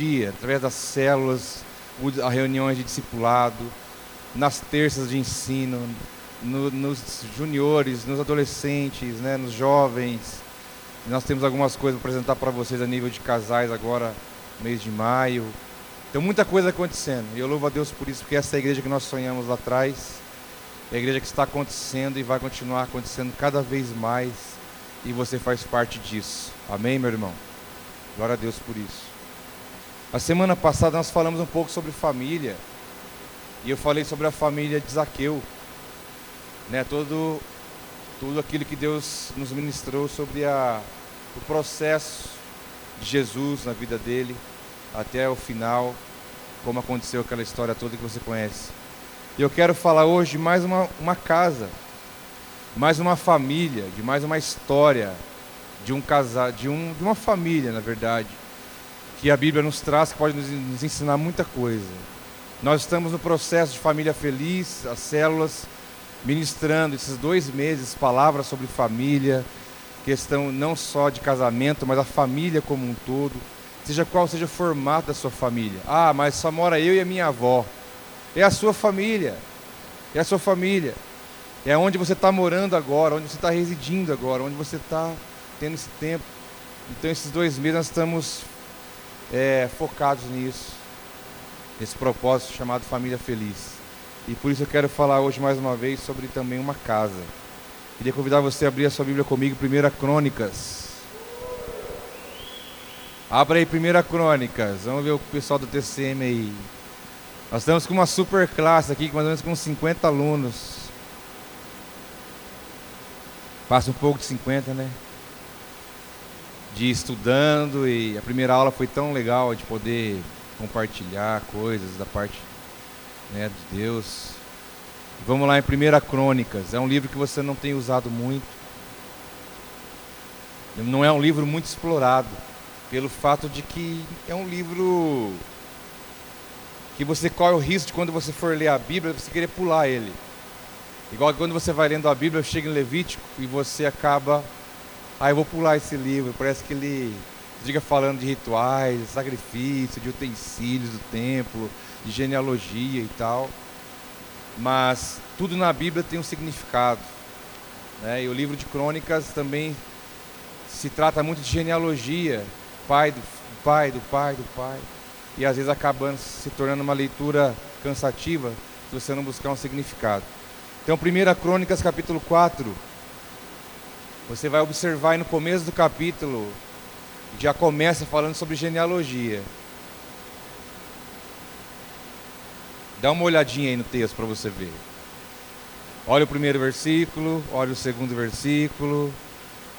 dia, através das células, as reuniões de discipulado, nas terças de ensino, no, nos juniores, nos adolescentes, né, nos jovens. Nós temos algumas coisas para apresentar para vocês a nível de casais agora, mês de maio. Tem muita coisa acontecendo. E eu louvo a Deus por isso, porque essa é a igreja que nós sonhamos lá atrás. É a igreja que está acontecendo e vai continuar acontecendo cada vez mais. E você faz parte disso. Amém, meu irmão? Glória a Deus por isso. A semana passada nós falamos um pouco sobre família. E eu falei sobre a família de Zaqueu. Né, todo, tudo aquilo que Deus nos ministrou sobre a, o processo de Jesus na vida dele até o final, como aconteceu aquela história toda que você conhece. E eu quero falar hoje mais uma, uma casa, mais uma família, de mais uma história de um casal, de, um, de uma família, na verdade, que a Bíblia nos traz, que pode nos, ensinar muita coisa. Nós estamos no processo de família feliz, as células ministrando esses dois meses palavras sobre família, questão não só de casamento, mas a família como um todo, seja qual seja o formato da sua família. Ah, mas só mora eu e a minha avó. É a sua família, é a sua família, é onde você está morando agora, onde você está residindo agora, onde você está tendo esse tempo. Então, esses dois meses nós estamos é, focados nisso, nesse propósito chamado Família Feliz. E por isso eu quero falar hoje mais uma vez sobre também uma casa. Queria convidar você a abrir a sua Bíblia comigo, 1 Crônicas. Abra aí 1 Crônicas. Vamos ver o pessoal do TCM aí. Nós estamos com uma super classe aqui, mais ou menos com 50 alunos. Passa um pouco de 50, né? De estudando e a primeira aula foi tão legal de poder compartilhar coisas da parte né, de Deus. Vamos lá em 1 Crônicas. É um livro que você não tem usado muito. Não é um livro muito explorado, pelo fato de que é um livro que você corre o risco de quando você for ler a Bíblia, você querer pular ele. Igual que quando você vai lendo a Bíblia, chega em Levítico e você acaba, ah, eu vou pular esse livro. Parece que ele diga falando de rituais, de sacrifício, de utensílios do templo, de genealogia e tal. Mas tudo na Bíblia tem um significado. Né? E o livro de Crônicas também se trata muito de genealogia, pai do pai, do pai, do pai. E às vezes acabando se tornando uma leitura cansativa se você não buscar um significado. Então, 1 Crônicas capítulo 4, você vai observar aí no começo do capítulo, já começa falando sobre genealogia. Dá uma olhadinha aí no texto para você ver. Olha o primeiro versículo, olha o segundo versículo,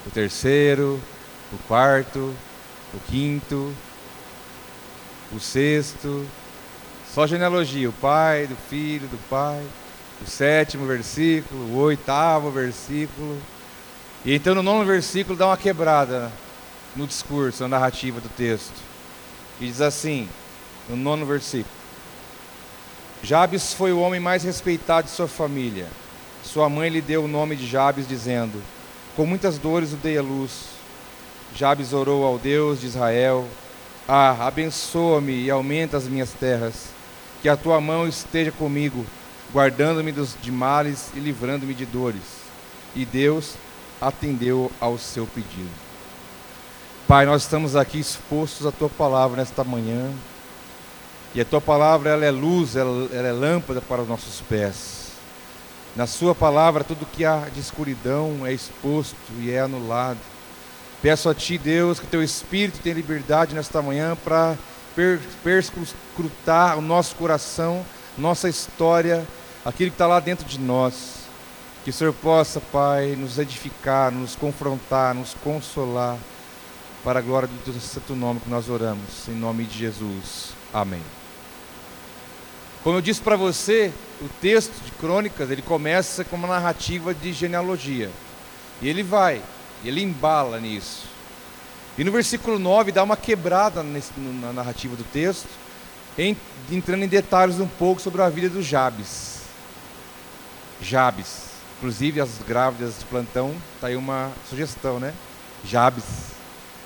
o terceiro, o quarto, o quinto, o sexto. Só genealogia, o pai, do filho, do pai. O sétimo versículo, o oitavo versículo. E então no nono versículo dá uma quebrada no discurso, na narrativa do texto. E diz assim, no nono versículo. Jabes foi o homem mais respeitado de sua família. Sua mãe lhe deu o nome de Jabes, dizendo: Com muitas dores o dei à luz. Jabes orou ao Deus de Israel: Ah, abençoa-me e aumenta as minhas terras. Que a tua mão esteja comigo, guardando-me de males e livrando-me de dores. E Deus atendeu ao seu pedido. Pai, nós estamos aqui expostos à tua palavra nesta manhã. E a tua palavra ela é luz, ela, ela é lâmpada para os nossos pés. Na sua palavra, tudo que há de escuridão é exposto e é anulado. Peço a ti, Deus, que teu Espírito tenha liberdade nesta manhã para perscrutar o nosso coração, nossa história, aquilo que está lá dentro de nós. Que o Senhor possa, Pai, nos edificar, nos confrontar, nos consolar, para a glória do teu santo nome que nós oramos. Em nome de Jesus. Amém. Como eu disse para você, o texto de Crônicas, ele começa com uma narrativa de genealogia. E ele vai, ele embala nisso. E no versículo 9 dá uma quebrada nesse, na narrativa do texto, em, entrando em detalhes um pouco sobre a vida do Jabes. Jabes. Inclusive as grávidas de plantão, tá aí uma sugestão, né? Jabes.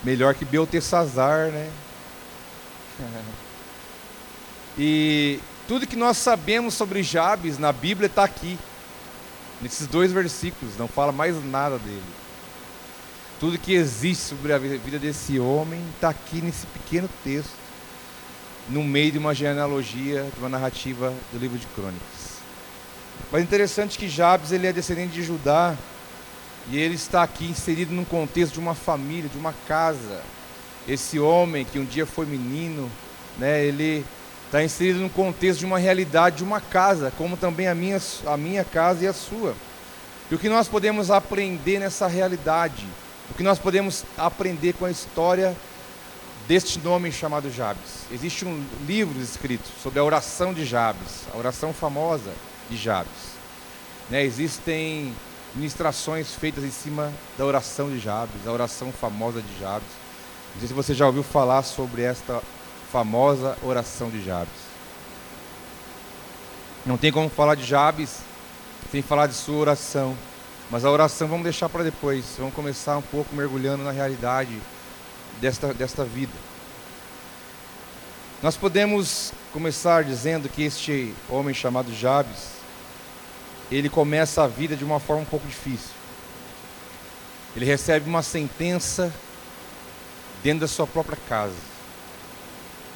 Melhor que Beltesazar, né? e tudo que nós sabemos sobre Jabes na Bíblia está aqui, nesses dois versículos, não fala mais nada dele. Tudo que existe sobre a vida desse homem está aqui nesse pequeno texto, no meio de uma genealogia, de uma narrativa do livro de Crônicas. Mas interessante que Jabes ele é descendente de Judá e ele está aqui inserido num contexto de uma família, de uma casa. Esse homem que um dia foi menino, né, ele está inserido no contexto de uma realidade de uma casa, como também a minha, a minha casa e a sua. E o que nós podemos aprender nessa realidade? O que nós podemos aprender com a história deste nome chamado Jabes? Existe um livro escrito sobre a oração de Jabes, a oração famosa de Jabes. Né, existem ministrações feitas em cima da oração de Jabes, a oração famosa de Jabes. Não sei se você já ouviu falar sobre esta famosa oração de Jabes. Não tem como falar de Jabes sem falar de sua oração. Mas a oração vamos deixar para depois. Vamos começar um pouco mergulhando na realidade desta, desta vida. Nós podemos começar dizendo que este homem chamado Jabes, ele começa a vida de uma forma um pouco difícil. Ele recebe uma sentença dentro da sua própria casa.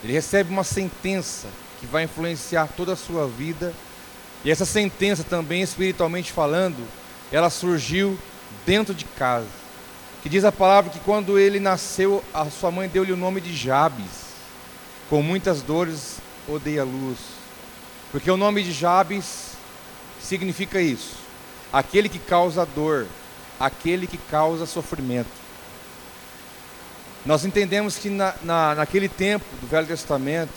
Ele recebe uma sentença que vai influenciar toda a sua vida. E essa sentença também, espiritualmente falando, ela surgiu dentro de casa. Que diz a palavra que quando ele nasceu, a sua mãe deu-lhe o nome de Jabes. Com muitas dores odeia a luz. Porque o nome de Jabes significa isso: aquele que causa dor, aquele que causa sofrimento. Nós entendemos que na, na, naquele tempo do Velho Testamento,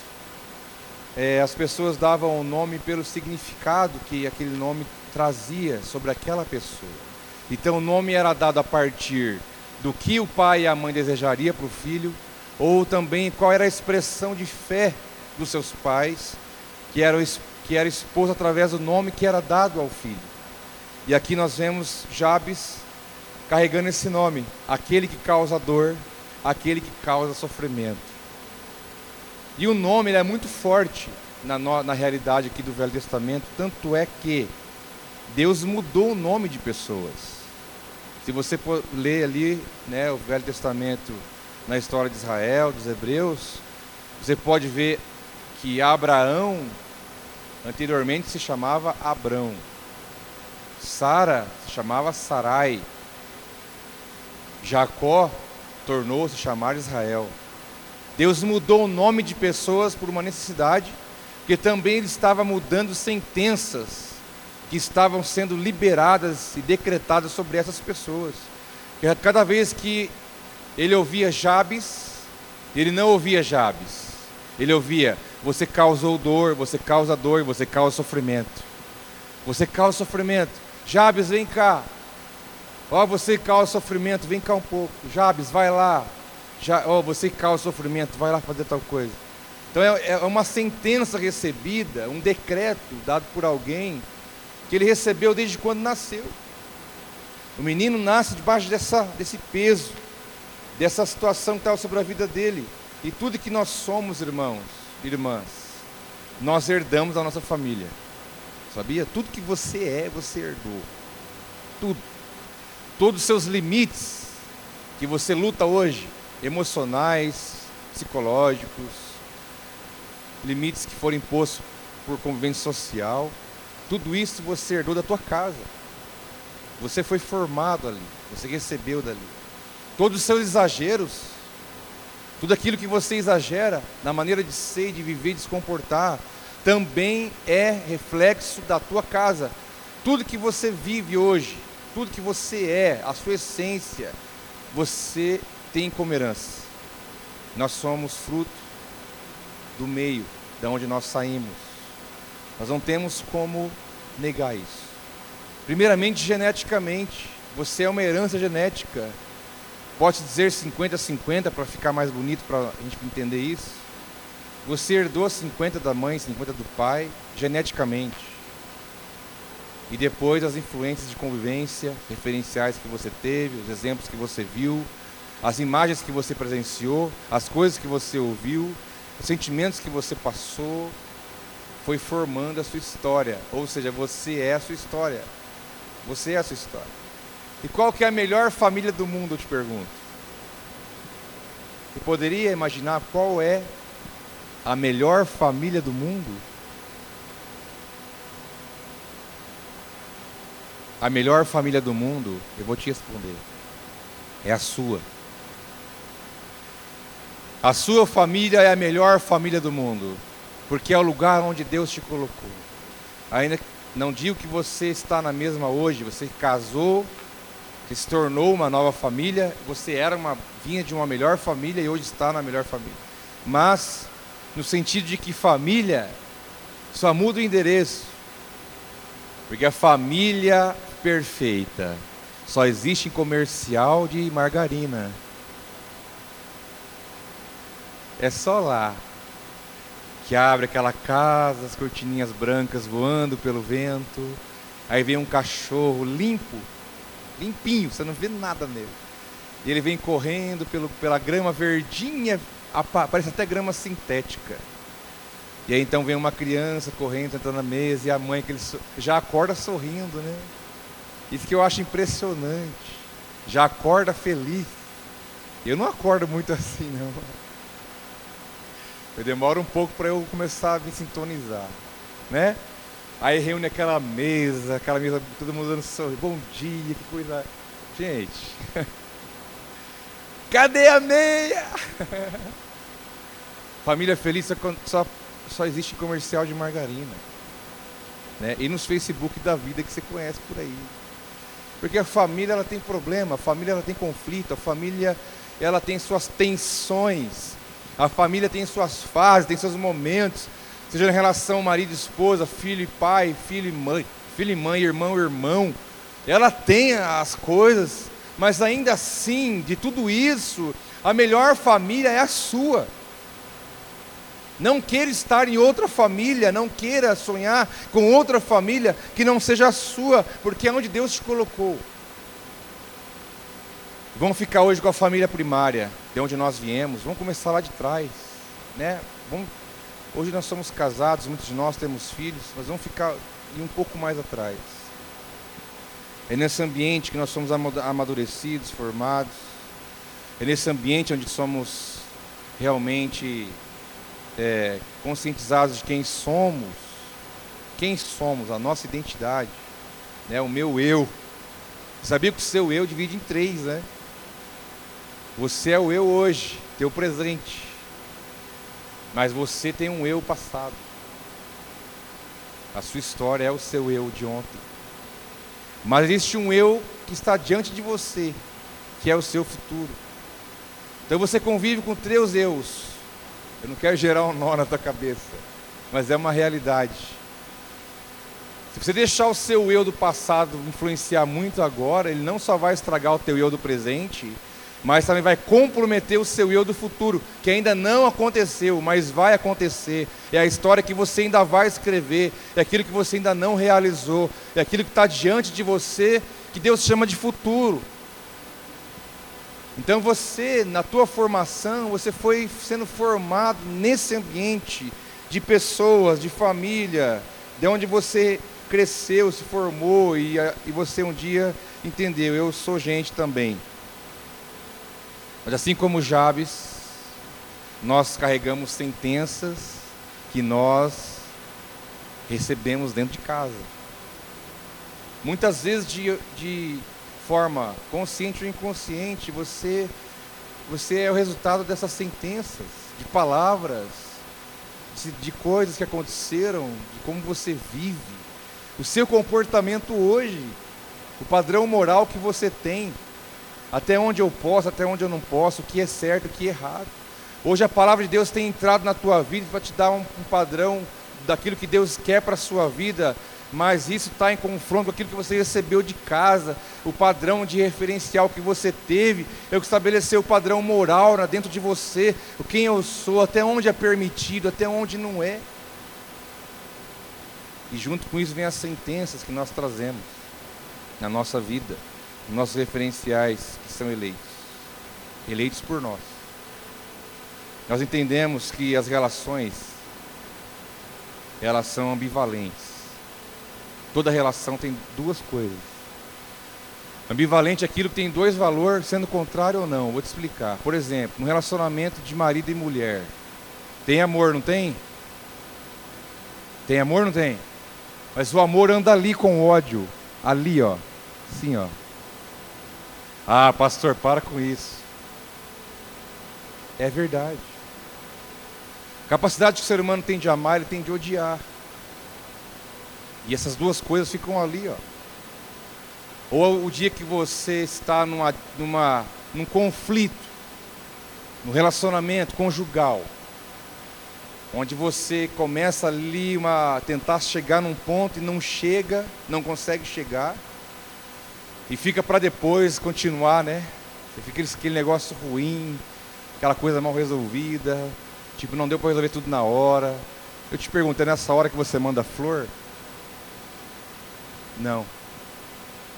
é, as pessoas davam o nome pelo significado que aquele nome trazia sobre aquela pessoa. Então o nome era dado a partir do que o pai e a mãe desejaria para o filho, ou também qual era a expressão de fé dos seus pais, que era, que era exposto através do nome que era dado ao filho. E aqui nós vemos Jabes carregando esse nome, aquele que causa dor, aquele que causa sofrimento. E o nome é muito forte na, na realidade aqui do Velho Testamento, tanto é que Deus mudou o nome de pessoas. Se você ler ali né, o Velho Testamento na história de Israel, dos Hebreus, você pode ver que Abraão anteriormente se chamava Abrão. Sara se chamava Sarai. Jacó tornou-se chamar Israel. Deus mudou o nome de pessoas por uma necessidade, que também ele estava mudando sentenças que estavam sendo liberadas e decretadas sobre essas pessoas. Porque cada vez que ele ouvia Jabes, ele não ouvia Jabes. Ele ouvia: você causou dor, você causa dor, você causa sofrimento. Você causa sofrimento. Jabes, vem cá. Ó, oh, você causa sofrimento, vem cá um pouco. Jabes, vai lá. Já, ó, oh, você causa sofrimento, vai lá fazer tal coisa. Então é, é uma sentença recebida, um decreto dado por alguém que ele recebeu desde quando nasceu. O menino nasce debaixo dessa, desse peso, dessa situação que estava sobre a vida dele. E tudo que nós somos, irmãos, irmãs, nós herdamos da nossa família. Sabia? Tudo que você é, você herdou. Tudo todos os seus limites que você luta hoje, emocionais, psicológicos, limites que foram impostos por convivência social, tudo isso você herdou da tua casa. Você foi formado ali, você recebeu dali. Todos os seus exageros, tudo aquilo que você exagera na maneira de ser, de viver, de se comportar, também é reflexo da tua casa. Tudo que você vive hoje, tudo que você é, a sua essência, você tem como herança. Nós somos fruto do meio, de onde nós saímos. Nós não temos como negar isso. Primeiramente, geneticamente, você é uma herança genética. Pode dizer 50-50 para ficar mais bonito para a gente entender isso. Você herdou 50 da mãe, 50 do pai, geneticamente e depois as influências de convivência, referenciais que você teve, os exemplos que você viu, as imagens que você presenciou, as coisas que você ouviu, os sentimentos que você passou, foi formando a sua história. Ou seja, você é a sua história. Você é a sua história. E qual que é a melhor família do mundo, eu te pergunto? Você poderia imaginar qual é a melhor família do mundo? A melhor família do mundo, eu vou te responder, é a sua. A sua família é a melhor família do mundo, porque é o lugar onde Deus te colocou. Ainda não digo que você está na mesma hoje, você casou, você se tornou uma nova família, você era uma vinha de uma melhor família e hoje está na melhor família. Mas no sentido de que família só muda o endereço. Porque a família perfeita só existe em comercial de margarina. É só lá que abre aquela casa, as cortininhas brancas voando pelo vento. Aí vem um cachorro limpo, limpinho, você não vê nada nele. E ele vem correndo pelo, pela grama verdinha, parece até grama sintética. E aí então vem uma criança correndo, entrando na mesa, e a mãe que ele já acorda sorrindo, né? Isso que eu acho impressionante. Já acorda feliz. Eu não acordo muito assim, não. Eu demoro um pouco para eu começar a me sintonizar, né? Aí reúne aquela mesa, aquela mesa, todo mundo dando sorriso, bom dia, que coisa. Gente, cadê a meia? Família feliz só, só existe comercial de margarina. Né? E nos Facebook da vida que você conhece por aí. Porque a família ela tem problema, a família ela tem conflito, a família ela tem suas tensões. A família tem suas fases, tem seus momentos, seja em relação marido e esposa, filho e pai, filho e mãe, filho e mãe, irmão e irmão. Ela tem as coisas, mas ainda assim, de tudo isso, a melhor família é a sua. Não queira estar em outra família, não queira sonhar com outra família que não seja a sua, porque é onde Deus te colocou. Vamos ficar hoje com a família primária, de onde nós viemos. Vamos começar lá de trás, né? Vamos... Hoje nós somos casados, muitos de nós temos filhos, mas vamos ficar um pouco mais atrás. É nesse ambiente que nós somos amadurecidos, formados. É nesse ambiente onde somos realmente é, conscientizados de quem somos. Quem somos, a nossa identidade, né? o meu eu. Sabia que o seu eu divide em três, né? Você é o eu hoje, teu presente. Mas você tem um eu passado. A sua história é o seu eu de ontem. Mas existe um eu que está diante de você, que é o seu futuro. Então você convive com três eus. Eu não quero gerar um nó na tua cabeça, mas é uma realidade. Se você deixar o seu eu do passado influenciar muito agora, ele não só vai estragar o teu eu do presente, mas também vai comprometer o seu eu do futuro, que ainda não aconteceu, mas vai acontecer. É a história que você ainda vai escrever, é aquilo que você ainda não realizou, é aquilo que está diante de você, que Deus chama de futuro. Então você, na tua formação, você foi sendo formado nesse ambiente de pessoas, de família, de onde você cresceu, se formou e, e você um dia entendeu, eu sou gente também. Mas assim como Jabes, nós carregamos sentenças que nós recebemos dentro de casa. Muitas vezes de, de forma consciente ou inconsciente, você, você é o resultado dessas sentenças, de palavras, de, de coisas que aconteceram, de como você vive. O seu comportamento hoje, o padrão moral que você tem, até onde eu posso, até onde eu não posso, o que é certo, o que é errado. Hoje a palavra de Deus tem entrado na tua vida para te dar um, um padrão daquilo que Deus quer para a sua vida, mas isso está em confronto com aquilo que você recebeu de casa, o padrão de referencial que você teve, é o que estabeleceu o padrão moral dentro de você, o quem eu sou, até onde é permitido, até onde não é. E junto com isso vem as sentenças que nós trazemos na nossa vida nossos referenciais são eleitos eleitos por nós. nós entendemos que as relações elas são ambivalentes. Toda relação tem duas coisas. Ambivalente é aquilo que tem dois valores, sendo contrário ou não. Vou te explicar. Por exemplo, no relacionamento de marido e mulher, tem amor, não tem? Tem amor, não tem? Mas o amor anda ali com ódio, ali, ó, assim, ó. Ah, pastor, para com isso. É verdade. A capacidade que o ser humano tem de amar, ele tem de odiar. E essas duas coisas ficam ali, ó. Ou o dia que você está numa, numa, num conflito, no relacionamento conjugal, onde você começa ali uma tentar chegar num ponto e não chega, não consegue chegar, e fica para depois continuar, né? Você fica aquele negócio ruim, aquela coisa mal resolvida, tipo, não deu para resolver tudo na hora. Eu te pergunto, é nessa hora que você manda flor? Não.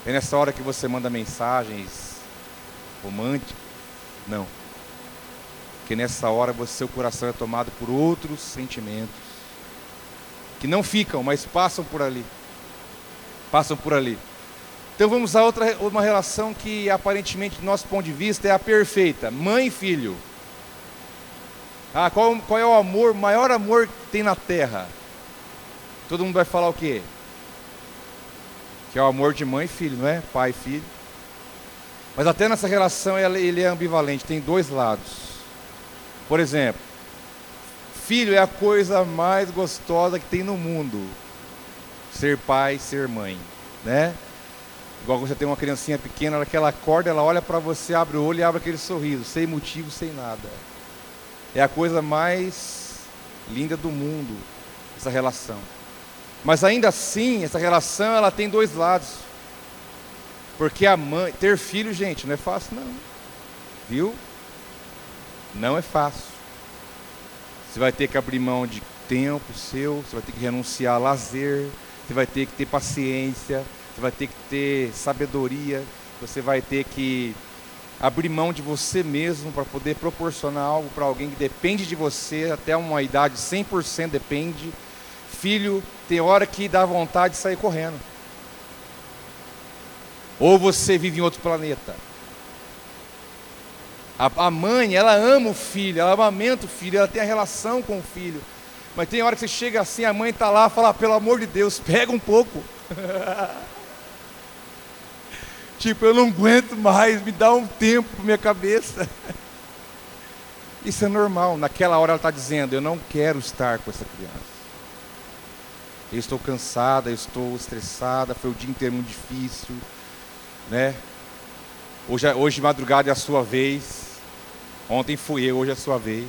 É nessa hora que você manda mensagens românticas? Não. Porque nessa hora você, seu coração é tomado por outros sentimentos que não ficam, mas passam por ali. Passam por ali. Então vamos a outra uma relação que aparentemente do nosso ponto de vista é a perfeita, mãe e filho. Ah, qual, qual é o amor, maior amor que tem na terra? Todo mundo vai falar o quê? que é o amor de mãe e filho, não é? Pai e filho. Mas até nessa relação ele é ambivalente, tem dois lados. Por exemplo, filho é a coisa mais gostosa que tem no mundo. Ser pai, ser mãe, né? Igual você tem uma criancinha pequena, ela que ela acorda, ela olha para você, abre o olho e abre aquele sorriso, sem motivo, sem nada. É a coisa mais linda do mundo, essa relação. Mas ainda assim, essa relação ela tem dois lados. Porque a mãe, ter filho, gente, não é fácil não. Viu? Não é fácil. Você vai ter que abrir mão de tempo seu, você vai ter que renunciar a lazer, você vai ter que ter paciência, você vai ter que ter sabedoria, você vai ter que abrir mão de você mesmo para poder proporcionar algo para alguém que depende de você até uma idade 100% depende filho tem hora que dá vontade de sair correndo. Ou você vive em outro planeta. A, a mãe, ela ama o filho, ela amamenta o filho, ela tem a relação com o filho. Mas tem hora que você chega assim, a mãe está lá, fala, pelo amor de Deus, pega um pouco. tipo, eu não aguento mais, me dá um tempo para minha cabeça. Isso é normal. Naquela hora ela está dizendo, eu não quero estar com essa criança. Eu estou cansada, eu estou estressada, foi o dia inteiro muito difícil, né? Hoje, hoje de madrugada é a sua vez. Ontem fui eu, hoje é a sua vez.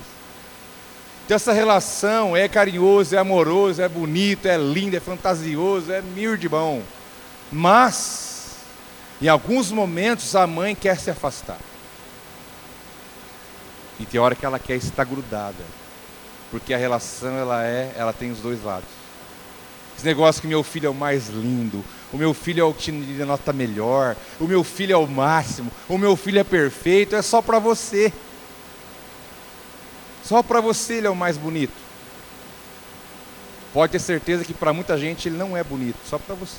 Então essa relação é carinhoso, é amoroso, é bonito, é lindo, é fantasioso, é mil de bom. Mas em alguns momentos a mãe quer se afastar. E tem hora que ela quer estar grudada. Porque a relação ela é, ela tem os dois lados. Esse negócio que meu filho é o mais lindo, o meu filho é o que tira nota melhor, o meu filho é o máximo, o meu filho é perfeito, é só para você. Só para você ele é o mais bonito. Pode ter certeza que para muita gente ele não é bonito, só para você.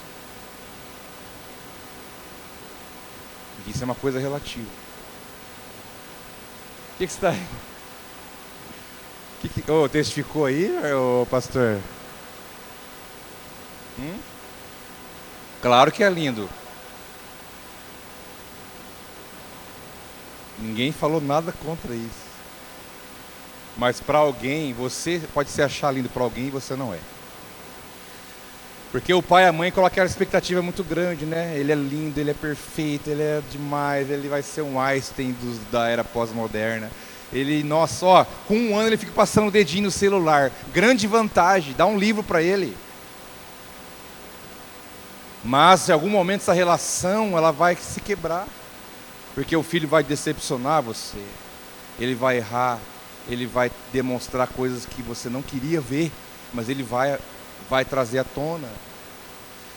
Isso é uma coisa relativa. O que, que você está. Que que... Oh, testificou aí, oh, pastor? Hum? Claro que é lindo. Ninguém falou nada contra isso. Mas para alguém, você pode se achar lindo para alguém você não é. Porque o pai e a mãe colocam aquela expectativa muito grande, né? Ele é lindo, ele é perfeito, ele é demais, ele vai ser um Einstein dos, da era pós-moderna. Ele, nossa, ó, com um ano ele fica passando o dedinho no celular. Grande vantagem, dá um livro para ele. Mas em algum momento essa relação ela vai se quebrar, porque o filho vai decepcionar você, ele vai errar, ele vai demonstrar coisas que você não queria ver, mas ele vai, vai trazer à tona.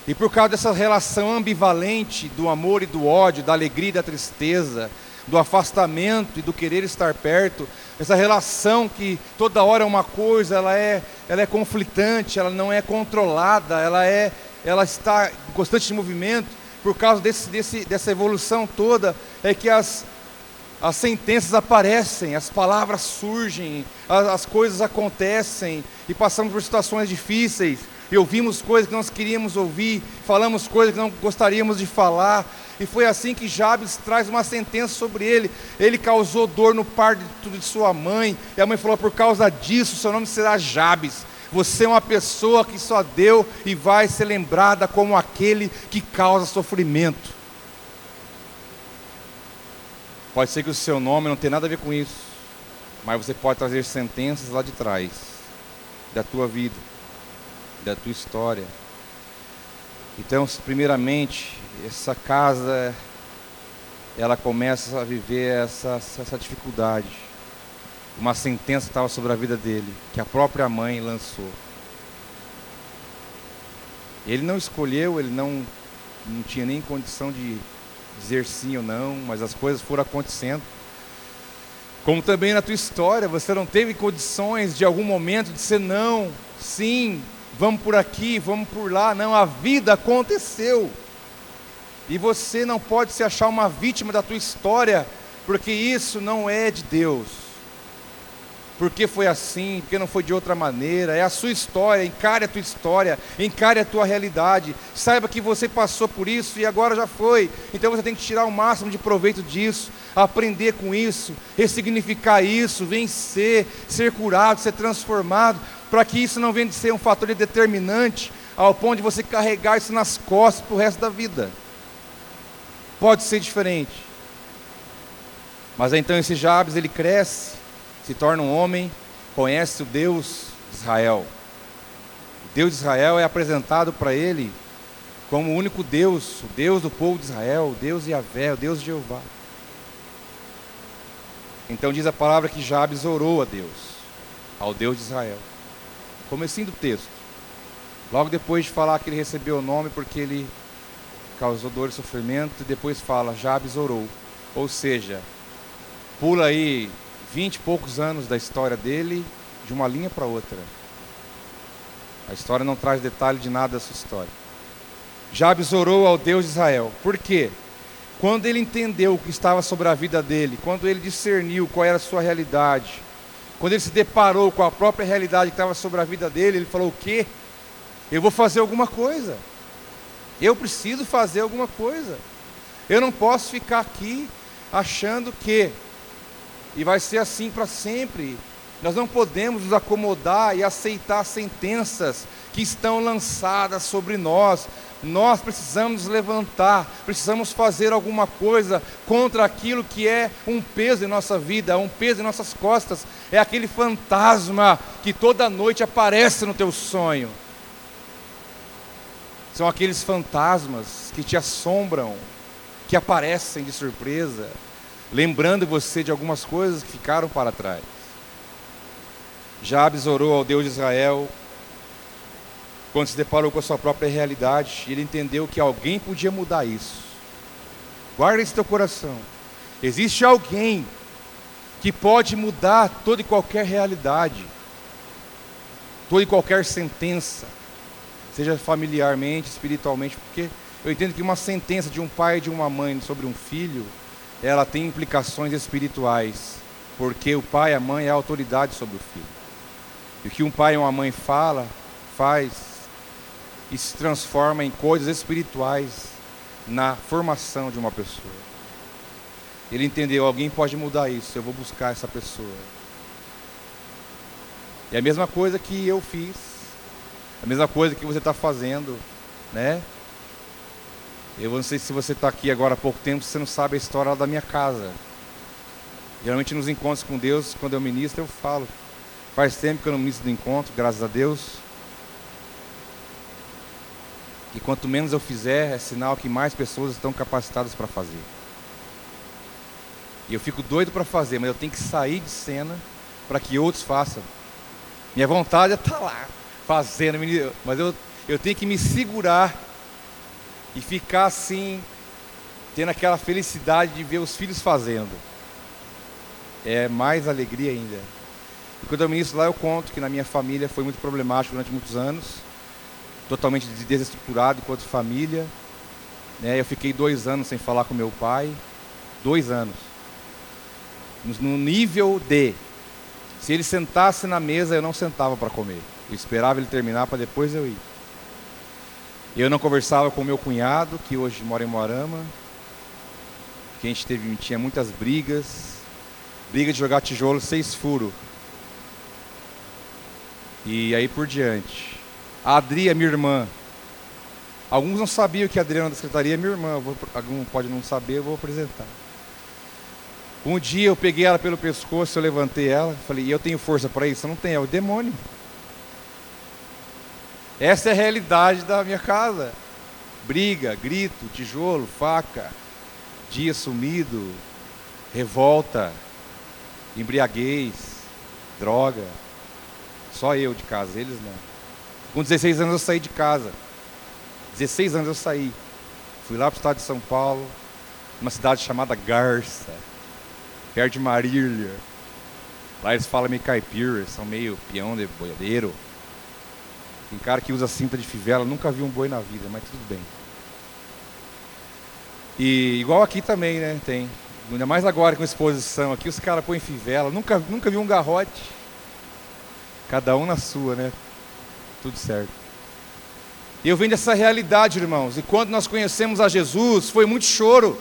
E por causa dessa relação ambivalente do amor e do ódio, da alegria e da tristeza, do afastamento e do querer estar perto, essa relação que toda hora é uma coisa, ela é, ela é conflitante, ela não é controlada, ela é, ela está em constante movimento, por causa desse, desse, dessa evolução toda, é que as, as sentenças aparecem, as palavras surgem, as, as coisas acontecem e passamos por situações difíceis e ouvimos coisas que nós queríamos ouvir, falamos coisas que não gostaríamos de falar, e foi assim que Jabes traz uma sentença sobre ele. Ele causou dor no parto de sua mãe, e a mãe falou: por causa disso, seu nome será Jabes. Você é uma pessoa que só deu e vai ser lembrada como aquele que causa sofrimento. Pode ser que o seu nome não tenha nada a ver com isso, mas você pode trazer sentenças lá de trás da tua vida da tua história. Então, primeiramente, essa casa, ela começa a viver essa, essa dificuldade. Uma sentença estava sobre a vida dele, que a própria mãe lançou. Ele não escolheu, ele não, não tinha nem condição de dizer sim ou não, mas as coisas foram acontecendo. Como também na tua história, você não teve condições de algum momento de dizer não, sim, vamos por aqui, vamos por lá. Não, a vida aconteceu. E você não pode se achar uma vítima da tua história, porque isso não é de Deus. Porque foi assim, porque não foi de outra maneira. É a sua história, encare a tua história, encare a tua realidade. Saiba que você passou por isso e agora já foi. Então você tem que tirar o máximo de proveito disso, aprender com isso, ressignificar isso, vencer, ser curado, ser transformado, para que isso não venha de ser um fator determinante ao ponto de você carregar isso nas costas para o resto da vida. Pode ser diferente. Mas então esse Jabes ele cresce, se torna um homem, conhece o Deus de Israel. O Deus de Israel é apresentado para ele como o único Deus, o Deus do povo de Israel, o Deus Yahvé, o Deus de Jeová. Então diz a palavra que Jabes orou a Deus, ao Deus de Israel. Comecinho do texto. Logo depois de falar que ele recebeu o nome porque ele causou dor e sofrimento, e depois fala, Jabes orou. Ou seja, pula aí vinte e poucos anos da história dele, de uma linha para outra. A história não traz detalhe de nada dessa história. Jabes orou ao Deus de Israel. Por quê? Quando ele entendeu o que estava sobre a vida dele, quando ele discerniu qual era a sua realidade, quando ele se deparou com a própria realidade que estava sobre a vida dele, ele falou: O quê? Eu vou fazer alguma coisa. Eu preciso fazer alguma coisa. Eu não posso ficar aqui achando que, e vai ser assim para sempre. Nós não podemos nos acomodar e aceitar sentenças que estão lançadas sobre nós, nós precisamos levantar, precisamos fazer alguma coisa contra aquilo que é um peso em nossa vida, um peso em nossas costas, é aquele fantasma que toda noite aparece no teu sonho. São aqueles fantasmas que te assombram, que aparecem de surpresa, lembrando você de algumas coisas que ficaram para trás. Jabes orou ao Deus de Israel, quando se deparou com a sua própria realidade, ele entendeu que alguém podia mudar isso. Guarda esse teu coração. Existe alguém que pode mudar toda e qualquer realidade, toda e qualquer sentença, seja familiarmente, espiritualmente, porque eu entendo que uma sentença de um pai e de uma mãe sobre um filho, ela tem implicações espirituais, porque o pai e a mãe é a autoridade sobre o filho. E o que um pai e uma mãe fala, faz, e se transforma em coisas espirituais na formação de uma pessoa. Ele entendeu, alguém pode mudar isso, eu vou buscar essa pessoa. É a mesma coisa que eu fiz, a mesma coisa que você está fazendo, né? Eu não sei se você está aqui agora há pouco tempo, você não sabe a história da minha casa. Geralmente nos encontros com Deus, quando eu ministro, eu falo. Faz tempo que eu não ministro do encontro, graças a Deus. E quanto menos eu fizer, é sinal que mais pessoas estão capacitadas para fazer. E eu fico doido para fazer, mas eu tenho que sair de cena para que outros façam. Minha vontade é estar tá lá, fazendo, mas eu, eu tenho que me segurar e ficar assim, tendo aquela felicidade de ver os filhos fazendo. É mais alegria ainda. E quando eu ministro lá, eu conto que na minha família foi muito problemático durante muitos anos, totalmente desestruturado enquanto família. Né? Eu fiquei dois anos sem falar com meu pai, dois anos. No nível de, se ele sentasse na mesa, eu não sentava para comer. Eu esperava ele terminar para depois eu ir. Eu não conversava com meu cunhado, que hoje mora em Moarama, que a gente teve, tinha muitas brigas, briga de jogar tijolo seis furos. E aí por diante. A Adria, minha irmã. Alguns não sabiam que a Adriana da secretaria é minha irmã. Vou, algum pode não saber, eu vou apresentar. Um dia eu peguei ela pelo pescoço, eu levantei ela, falei, e eu tenho força para isso? Eu não tenho, é o demônio. Essa é a realidade da minha casa. Briga, grito, tijolo, faca, dia sumido, revolta, embriaguez, droga. Só eu de casa, eles não. Com 16 anos eu saí de casa. 16 anos eu saí. Fui lá para o estado de São Paulo, uma cidade chamada Garça, perto de Marília. Lá eles falam meio caipira, são meio peão de boiadeiro. Tem cara que usa cinta de fivela, nunca vi um boi na vida, mas tudo bem. E igual aqui também, né? Tem. Ainda mais agora com exposição aqui, os caras põem fivela. Nunca, nunca vi um garrote. Cada um na sua, né? Tudo certo. E eu venho dessa realidade, irmãos. E quando nós conhecemos a Jesus, foi muito choro.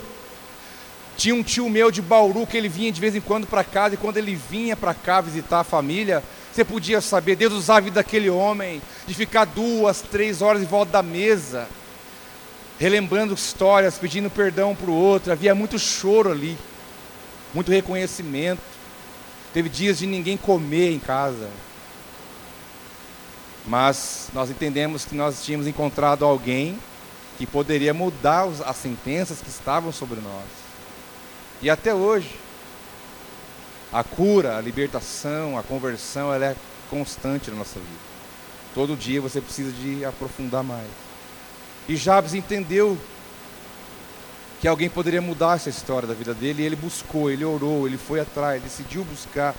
Tinha um tio meu de Bauru que ele vinha de vez em quando para casa, e quando ele vinha para cá visitar a família, você podia saber, Deus usava a vida daquele homem, de ficar duas, três horas em volta da mesa, relembrando histórias, pedindo perdão para o outro. Havia muito choro ali, muito reconhecimento. Teve dias de ninguém comer em casa. Mas nós entendemos que nós tínhamos encontrado alguém que poderia mudar as sentenças que estavam sobre nós. E até hoje, a cura, a libertação, a conversão, ela é constante na nossa vida. Todo dia você precisa de aprofundar mais. E Jabes entendeu que alguém poderia mudar essa história da vida dele, e ele buscou, ele orou, ele foi atrás, decidiu buscar,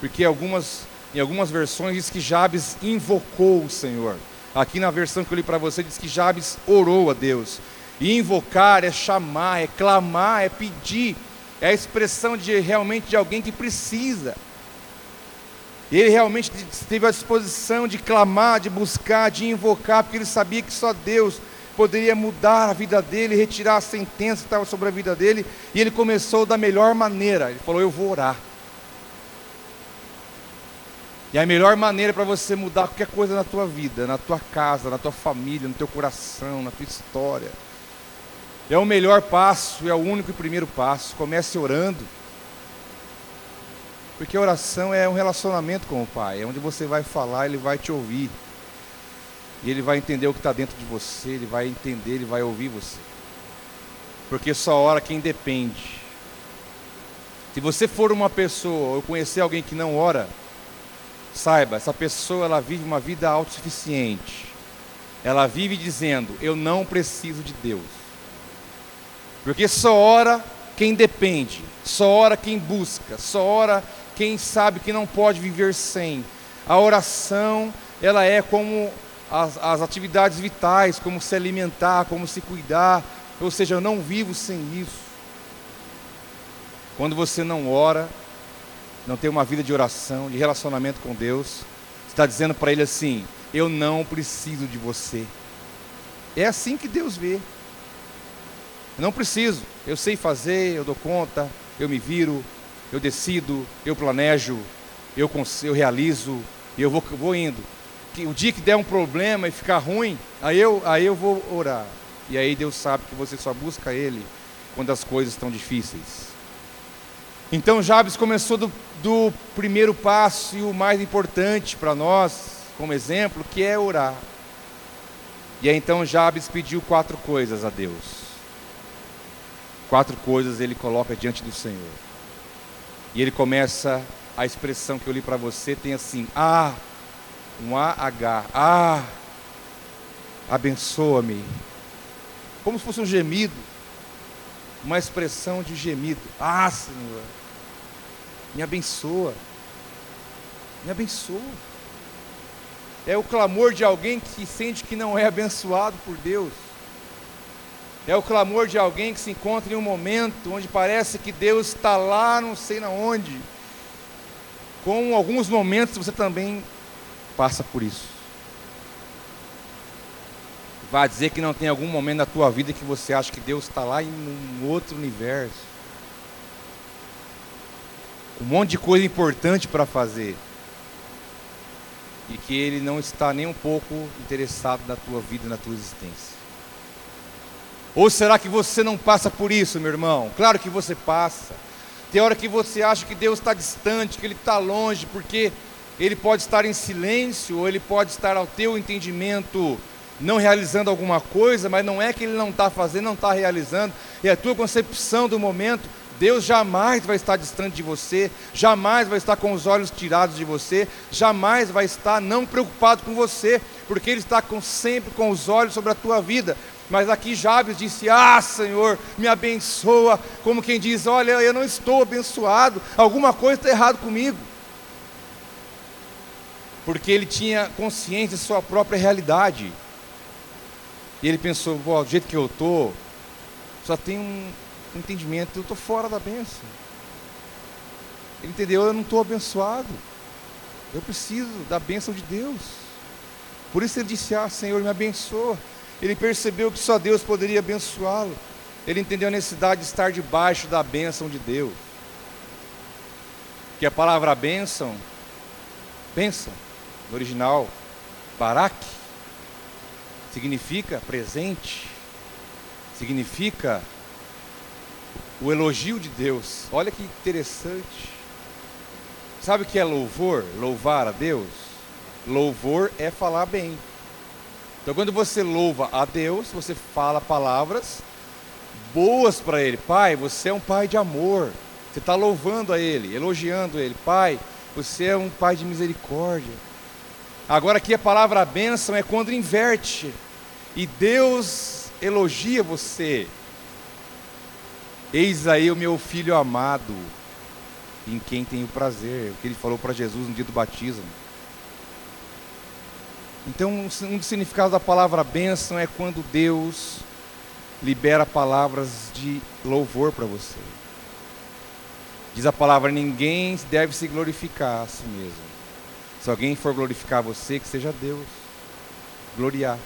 porque algumas em algumas versões diz que Jabes invocou o Senhor. Aqui na versão que eu li para você diz que Jabes orou a Deus. E invocar é chamar, é clamar, é pedir, é a expressão de realmente de alguém que precisa. Ele realmente teve a disposição de clamar, de buscar, de invocar, porque ele sabia que só Deus poderia mudar a vida dele, retirar a sentença que estava sobre a vida dele, e ele começou da melhor maneira. Ele falou: Eu vou orar. E a melhor maneira para você mudar qualquer coisa na tua vida, na tua casa, na tua família, no teu coração, na tua história. É o melhor passo, é o único e primeiro passo. Comece orando. Porque a oração é um relacionamento com o Pai, é onde você vai falar, Ele vai te ouvir. E Ele vai entender o que está dentro de você, Ele vai entender, Ele vai ouvir você. Porque só ora quem depende. Se você for uma pessoa, ou conhecer alguém que não ora, Saiba, essa pessoa ela vive uma vida autossuficiente. Ela vive dizendo: Eu não preciso de Deus. Porque só ora quem depende, só ora quem busca, só ora quem sabe que não pode viver sem. A oração, ela é como as, as atividades vitais, como se alimentar, como se cuidar. Ou seja, eu não vivo sem isso. Quando você não ora, não tem uma vida de oração, de relacionamento com Deus, está dizendo para ele assim: Eu não preciso de você. É assim que Deus vê. Eu não preciso, eu sei fazer, eu dou conta, eu me viro, eu decido, eu planejo, eu, eu realizo, e eu vou, vou indo. o dia que der um problema e ficar ruim, aí eu, aí eu vou orar. E aí Deus sabe que você só busca Ele quando as coisas estão difíceis. Então Jabes começou do, do primeiro passo e o mais importante para nós, como exemplo, que é orar. E aí então Jabes pediu quatro coisas a Deus. Quatro coisas ele coloca diante do Senhor. E ele começa a expressão que eu li para você tem assim: Ah, um A-H, ah, abençoa-me. Como se fosse um gemido. uma expressão de gemido. Ah, Senhor, me abençoa, me abençoa. É o clamor de alguém que sente que não é abençoado por Deus. É o clamor de alguém que se encontra em um momento onde parece que Deus está lá, não sei na onde. Com alguns momentos você também passa por isso. Vai dizer que não tem algum momento na tua vida que você acha que Deus está lá em um outro universo. Um monte de coisa importante para fazer. E que Ele não está nem um pouco interessado na tua vida, na tua existência. Ou será que você não passa por isso, meu irmão? Claro que você passa. Tem hora que você acha que Deus está distante, que Ele está longe, porque Ele pode estar em silêncio, ou Ele pode estar ao teu entendimento não realizando alguma coisa, mas não é que ele não está fazendo, não está realizando, é a tua concepção do momento. Deus jamais vai estar distante de você, jamais vai estar com os olhos tirados de você, jamais vai estar não preocupado com você, porque Ele está com, sempre com os olhos sobre a tua vida. Mas aqui Jabes disse: Ah, Senhor, me abençoa. Como quem diz: Olha, eu não estou abençoado, alguma coisa está errado comigo. Porque ele tinha consciência de sua própria realidade. E ele pensou, do jeito que eu estou, só tem um entendimento, eu estou fora da bênção. Ele entendeu, eu não estou abençoado. Eu preciso da bênção de Deus. Por isso ele disse, ah Senhor, me abençoa. Ele percebeu que só Deus poderia abençoá-lo. Ele entendeu a necessidade de estar debaixo da bênção de Deus. Que a palavra bênção, bênção, no original, baraque, significa presente, significa o elogio de Deus. Olha que interessante. Sabe o que é louvor? Louvar a Deus? Louvor é falar bem. Então, quando você louva a Deus, você fala palavras boas para Ele. Pai, você é um pai de amor. Você está louvando a Ele, elogiando Ele. Pai, você é um pai de misericórdia. Agora, aqui a palavra bênção é quando inverte e Deus elogia você. Eis aí o meu filho amado, em quem tenho prazer, o que ele falou para Jesus no dia do batismo. Então, um dos significados da palavra bênção é quando Deus libera palavras de louvor para você. Diz a palavra: ninguém deve se glorificar a si mesmo. Se alguém for glorificar você, que seja Deus. Gloriar.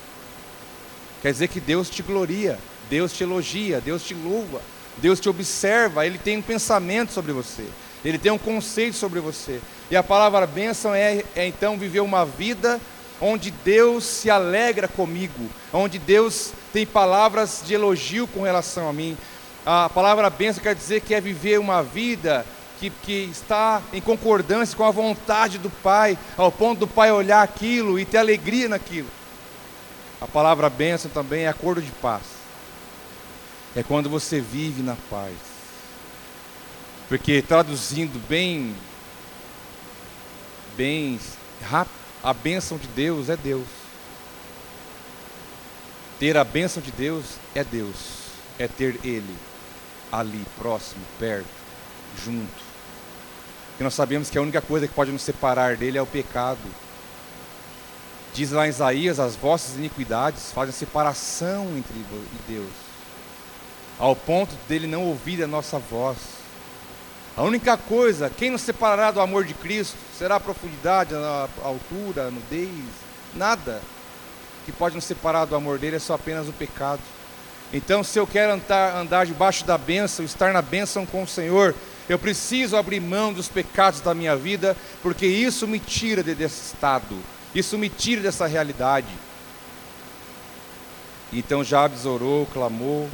Quer dizer que Deus te gloria, Deus te elogia, Deus te louva, Deus te observa, Ele tem um pensamento sobre você, Ele tem um conceito sobre você. E a palavra bênção é, é então viver uma vida onde Deus se alegra comigo, onde Deus tem palavras de elogio com relação a mim. A palavra bênção quer dizer que é viver uma vida que, que, está em concordância com a vontade do Pai, ao ponto do Pai olhar aquilo e ter alegria naquilo. A palavra bênção também é acordo de paz. É quando você vive na paz. Porque traduzindo bem, bem rápido, a bênção de Deus é Deus. Ter a bênção de Deus é Deus. É ter Ele ali, próximo, perto, junto. E nós sabemos que a única coisa que pode nos separar dele é o pecado. Diz lá em Isaías: as vossas iniquidades fazem separação entre Deus, ao ponto dele não ouvir a nossa voz. A única coisa, quem nos separará do amor de Cristo? Será a profundidade, a altura, a nudez? Nada que pode nos separar do amor dele é só apenas o pecado. Então, se eu quero andar, andar debaixo da bênção, estar na bênção com o Senhor, eu preciso abrir mão dos pecados da minha vida, porque isso me tira desse estado. Isso me tira dessa realidade. Então Jabes orou, clamou,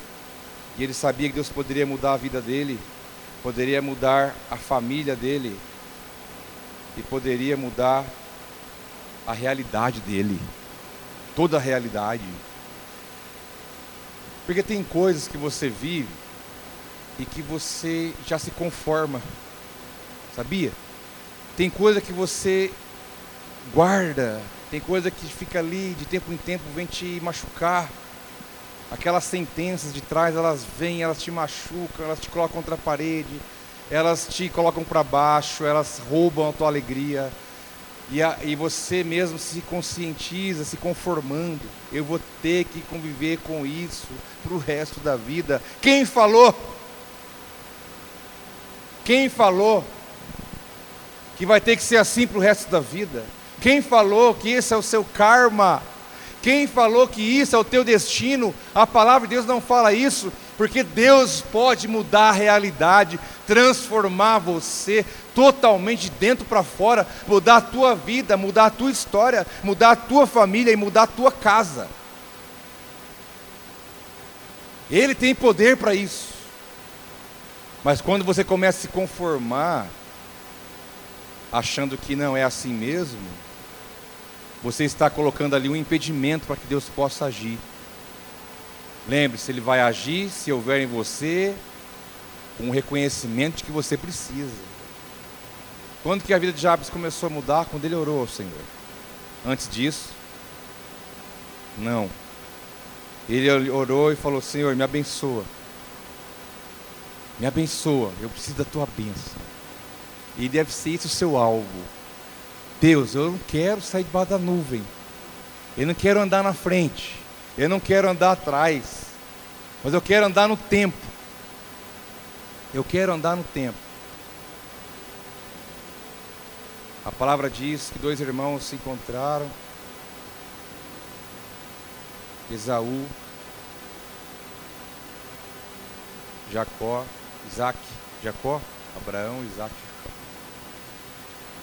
e ele sabia que Deus poderia mudar a vida dele, poderia mudar a família dele, e poderia mudar a realidade dele, toda a realidade. Porque tem coisas que você vive e que você já se conforma, sabia? Tem coisa que você guarda. Tem coisa que fica ali de tempo em tempo, vem te machucar. Aquelas sentenças de trás, elas vêm, elas te machucam, elas te colocam contra a parede, elas te colocam para baixo, elas roubam a tua alegria. E, a, e você mesmo se conscientiza, se conformando. Eu vou ter que conviver com isso para o resto da vida. Quem falou? Quem falou que vai ter que ser assim para o resto da vida? Quem falou que esse é o seu karma? Quem falou que isso é o teu destino? A palavra de Deus não fala isso, porque Deus pode mudar a realidade, transformar você totalmente de dentro para fora, mudar a tua vida, mudar a tua história, mudar a tua família e mudar a tua casa. Ele tem poder para isso. Mas quando você começa a se conformar, achando que não é assim mesmo, você está colocando ali um impedimento para que Deus possa agir. Lembre-se, Ele vai agir se houver em você um reconhecimento de que você precisa. Quando que a vida de Jabes começou a mudar? Quando ele orou ao Senhor. Antes disso, não. Ele orou e falou: Senhor, me abençoa. Me abençoa, eu preciso da tua bênção. E deve ser isso o seu alvo. Deus, eu não quero sair debaixo da nuvem. Eu não quero andar na frente. Eu não quero andar atrás. Mas eu quero andar no tempo. Eu quero andar no tempo. A palavra diz que dois irmãos se encontraram. Esaú, Jacó, Isaac, Jacó, Abraão, Isaac,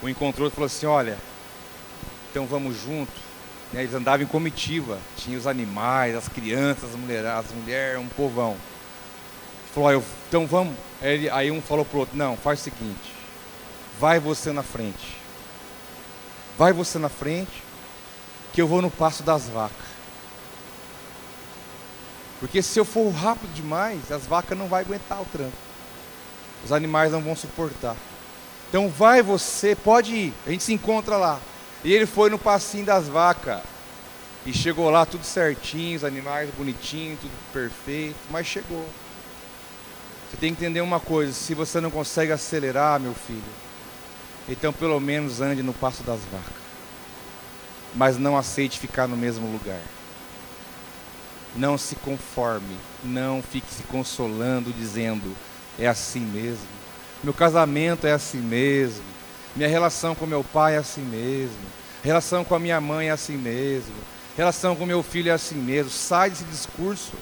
o encontrou e falou assim: Olha, então vamos junto. E eles andavam em comitiva, tinha os animais, as crianças, as mulheres, as mulheres um povão. Falou: Então vamos. Aí, aí um falou para o outro: Não, faz o seguinte, vai você na frente. Vai você na frente, que eu vou no passo das vacas. Porque se eu for rápido demais, as vacas não vão aguentar o tranco. Os animais não vão suportar. Então vai você, pode ir, a gente se encontra lá. E ele foi no passinho das vacas. E chegou lá tudo certinho, os animais bonitinhos, tudo perfeito, mas chegou. Você tem que entender uma coisa, se você não consegue acelerar, meu filho, então pelo menos ande no passo das vacas. Mas não aceite ficar no mesmo lugar. Não se conforme, não fique se consolando dizendo, é assim mesmo. Meu casamento é assim mesmo. Minha relação com meu pai é assim mesmo. Relação com a minha mãe é assim mesmo. Relação com meu filho é assim mesmo. Sai desse discurso.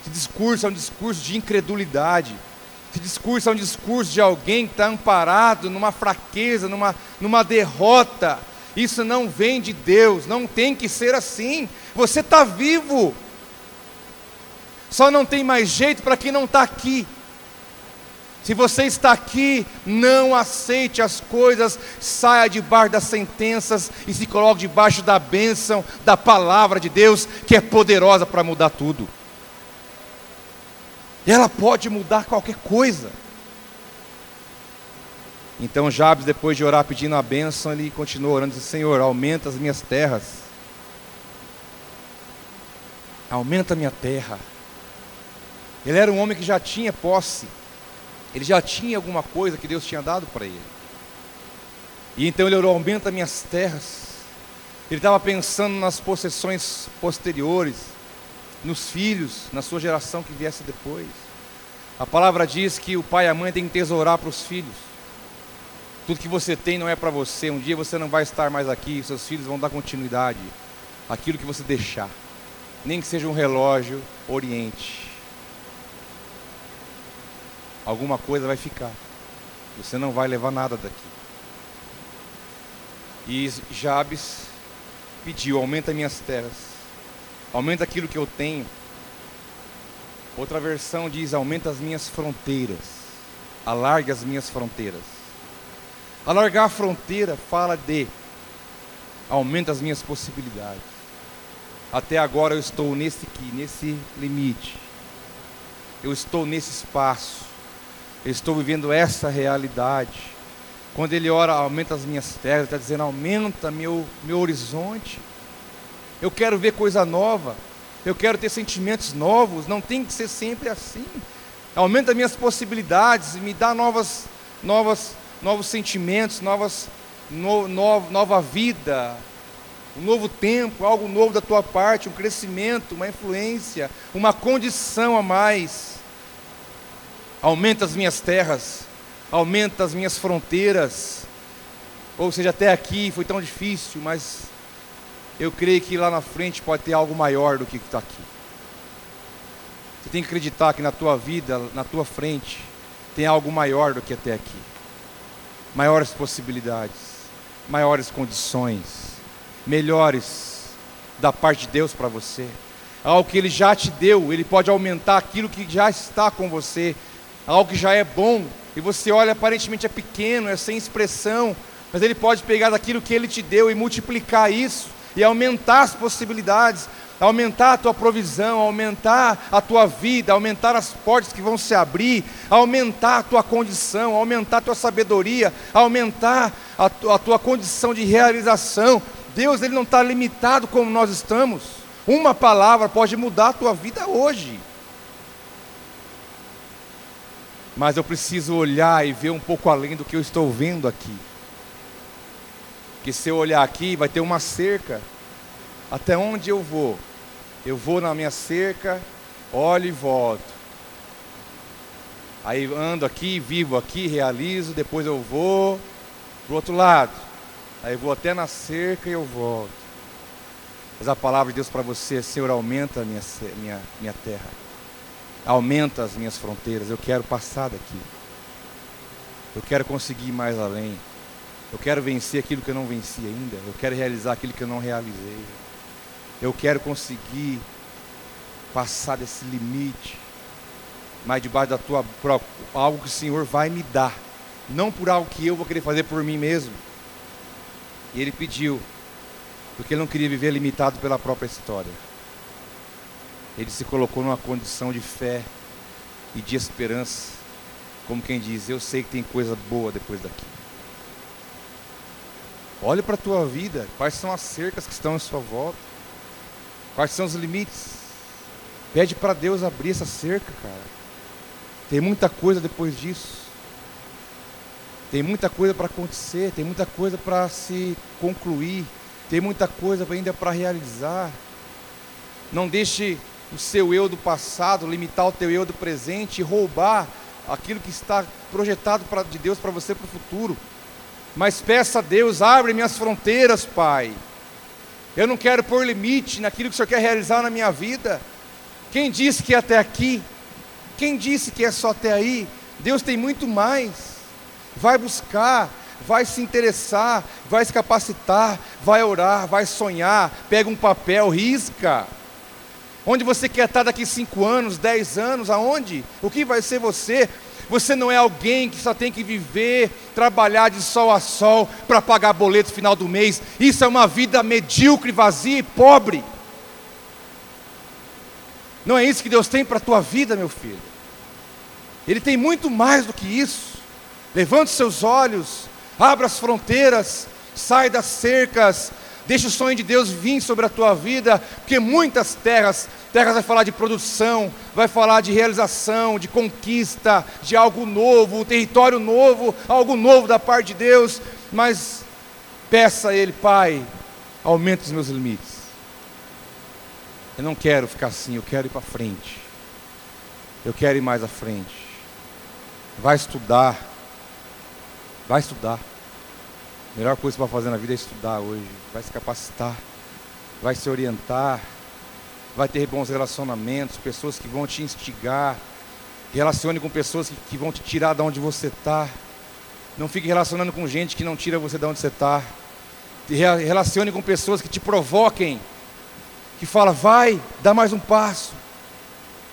Esse discurso é um discurso de incredulidade. Esse discurso é um discurso de alguém que está amparado numa fraqueza, numa, numa derrota. Isso não vem de Deus, não tem que ser assim. Você está vivo. Só não tem mais jeito para quem não está aqui. Se você está aqui, não aceite as coisas, saia debaixo das sentenças e se coloque debaixo da bênção da palavra de Deus, que é poderosa para mudar tudo. Ela pode mudar qualquer coisa. Então Jabes, depois de orar pedindo a bênção, ele continuou orando, disse, Senhor, aumenta as minhas terras. Aumenta a minha terra. Ele era um homem que já tinha posse. Ele já tinha alguma coisa que Deus tinha dado para ele. E então ele orou: aumenta minhas terras. Ele estava pensando nas possessões posteriores, nos filhos, na sua geração que viesse depois. A palavra diz que o pai e a mãe têm que tesourar para os filhos. Tudo que você tem não é para você. Um dia você não vai estar mais aqui, seus filhos vão dar continuidade. Aquilo que você deixar, nem que seja um relógio, oriente alguma coisa vai ficar. Você não vai levar nada daqui. E Jabes pediu: aumenta minhas terras, aumenta aquilo que eu tenho. Outra versão diz: aumenta as minhas fronteiras, alargue as minhas fronteiras. Alargar a fronteira fala de aumenta as minhas possibilidades. Até agora eu estou nesse aqui, nesse limite. Eu estou nesse espaço. Eu estou vivendo essa realidade. Quando ele ora, aumenta as minhas terras, está dizendo, aumenta meu, meu horizonte. Eu quero ver coisa nova. eu quero ter sentimentos novos, não tem que ser sempre assim. Aumenta minhas possibilidades, me dá novas, novas, novos sentimentos, novas, no, no, nova vida, um novo tempo, algo novo da tua parte, um crescimento, uma influência, uma condição a mais. Aumenta as minhas terras, aumenta as minhas fronteiras. Ou seja, até aqui foi tão difícil, mas eu creio que lá na frente pode ter algo maior do que está aqui. Você tem que acreditar que na tua vida, na tua frente, tem algo maior do que até aqui. Maiores possibilidades, maiores condições, melhores da parte de Deus para você. Algo que Ele já te deu, Ele pode aumentar aquilo que já está com você. Algo que já é bom, e você olha, aparentemente é pequeno, é sem expressão, mas Ele pode pegar daquilo que Ele te deu e multiplicar isso e aumentar as possibilidades, aumentar a tua provisão, aumentar a tua vida, aumentar as portas que vão se abrir, aumentar a tua condição, aumentar a tua sabedoria, aumentar a, a tua condição de realização. Deus ele não está limitado como nós estamos. Uma palavra pode mudar a tua vida hoje. Mas eu preciso olhar e ver um pouco além do que eu estou vendo aqui que se eu olhar aqui vai ter uma cerca. Até onde eu vou? Eu vou na minha cerca, olho e volto. Aí ando aqui, vivo aqui, realizo, depois eu vou para o outro lado. Aí vou até na cerca e eu volto. Mas a palavra de Deus para você é: Senhor, aumenta a minha, minha, minha terra, aumenta as minhas fronteiras. Eu quero passar daqui, eu quero conseguir mais além. Eu quero vencer aquilo que eu não venci ainda. Eu quero realizar aquilo que eu não realizei. Eu quero conseguir passar desse limite. Mas debaixo da tua própria, algo que o Senhor vai me dar, não por algo que eu vou querer fazer por mim mesmo. E ele pediu, porque ele não queria viver limitado pela própria história. Ele se colocou numa condição de fé e de esperança, como quem diz: Eu sei que tem coisa boa depois daqui. Olhe para a tua vida, quais são as cercas que estão em sua volta, quais são os limites. Pede para Deus abrir essa cerca, cara. Tem muita coisa depois disso. Tem muita coisa para acontecer, tem muita coisa para se concluir, tem muita coisa ainda para realizar. Não deixe o seu eu do passado limitar o teu eu do presente e roubar aquilo que está projetado pra, de Deus para você para o futuro. Mas peça a Deus, abre minhas fronteiras, Pai. Eu não quero pôr limite naquilo que o Senhor quer realizar na minha vida. Quem disse que é até aqui? Quem disse que é só até aí? Deus tem muito mais. Vai buscar, vai se interessar, vai se capacitar, vai orar, vai sonhar, pega um papel, risca. Onde você quer estar daqui cinco anos, dez anos, aonde? O que vai ser você? Você não é alguém que só tem que viver, trabalhar de sol a sol para pagar boleto final do mês. Isso é uma vida medíocre, vazia e pobre. Não é isso que Deus tem para a tua vida, meu filho. Ele tem muito mais do que isso. Levante seus olhos, abra as fronteiras, sai das cercas, Deixa o sonho de Deus vir sobre a tua vida, porque muitas terras, terras vai falar de produção, vai falar de realização, de conquista, de algo novo, um território novo, algo novo da parte de Deus, mas peça a Ele, Pai, aumente os meus limites. Eu não quero ficar assim, eu quero ir para frente. Eu quero ir mais à frente. Vai estudar. Vai estudar. A melhor coisa para fazer na vida é estudar hoje. Vai se capacitar, vai se orientar, vai ter bons relacionamentos, pessoas que vão te instigar. Relacione com pessoas que, que vão te tirar de onde você está. Não fique relacionando com gente que não tira você de onde você está. Relacione com pessoas que te provoquem, que fala, vai, dá mais um passo.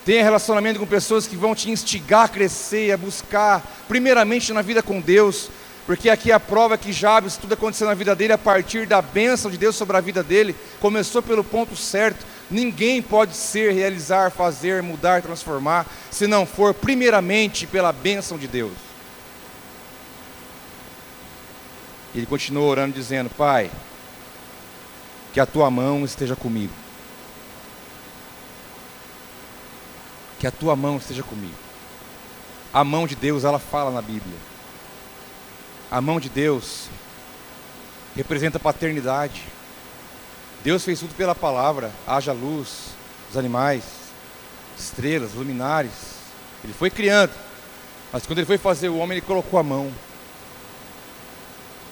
Tenha relacionamento com pessoas que vão te instigar a crescer, a buscar, primeiramente na vida com Deus, porque aqui a prova é que Jabes, tudo aconteceu na vida dele a partir da bênção de Deus sobre a vida dele, começou pelo ponto certo. Ninguém pode ser, realizar, fazer, mudar, transformar, se não for primeiramente pela bênção de Deus. Ele continuou orando, dizendo: Pai, que a tua mão esteja comigo. que a tua mão esteja comigo. A mão de Deus, ela fala na Bíblia. A mão de Deus representa paternidade. Deus fez tudo pela palavra, haja luz, os animais, estrelas, luminares. Ele foi criando. Mas quando ele foi fazer o homem, ele colocou a mão.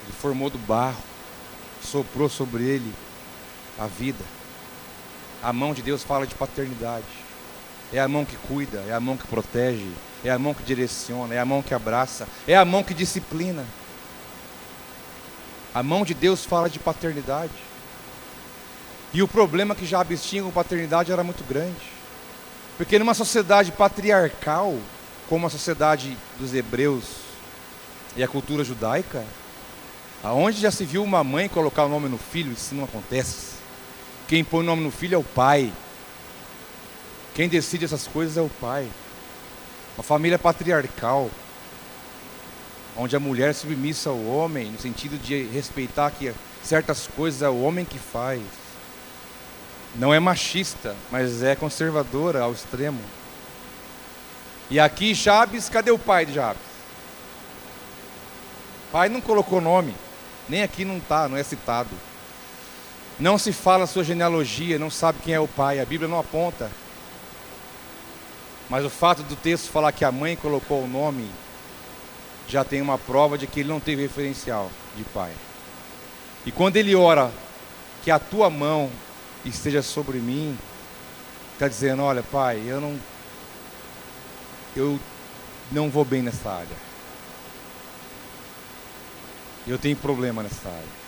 Ele formou do barro, soprou sobre ele a vida. A mão de Deus fala de paternidade. É a mão que cuida, é a mão que protege, é a mão que direciona, é a mão que abraça, é a mão que disciplina. A mão de Deus fala de paternidade. E o problema que já tinha com paternidade era muito grande. Porque numa sociedade patriarcal, como a sociedade dos hebreus e a cultura judaica, aonde já se viu uma mãe colocar o nome no filho, isso não acontece. Quem põe o nome no filho é o pai. Quem decide essas coisas é o pai. Uma família patriarcal, onde a mulher é submissa ao homem, no sentido de respeitar que certas coisas é o homem que faz. Não é machista, mas é conservadora ao extremo. E aqui Jabes, cadê o pai de Jabes? Pai não colocou nome, nem aqui não está, não é citado. Não se fala a sua genealogia, não sabe quem é o pai, a Bíblia não aponta. Mas o fato do texto falar que a mãe colocou o nome, já tem uma prova de que ele não teve referencial de pai. E quando ele ora, que a tua mão esteja sobre mim, está dizendo: olha, pai, eu não, eu não vou bem nessa área. Eu tenho problema nessa área.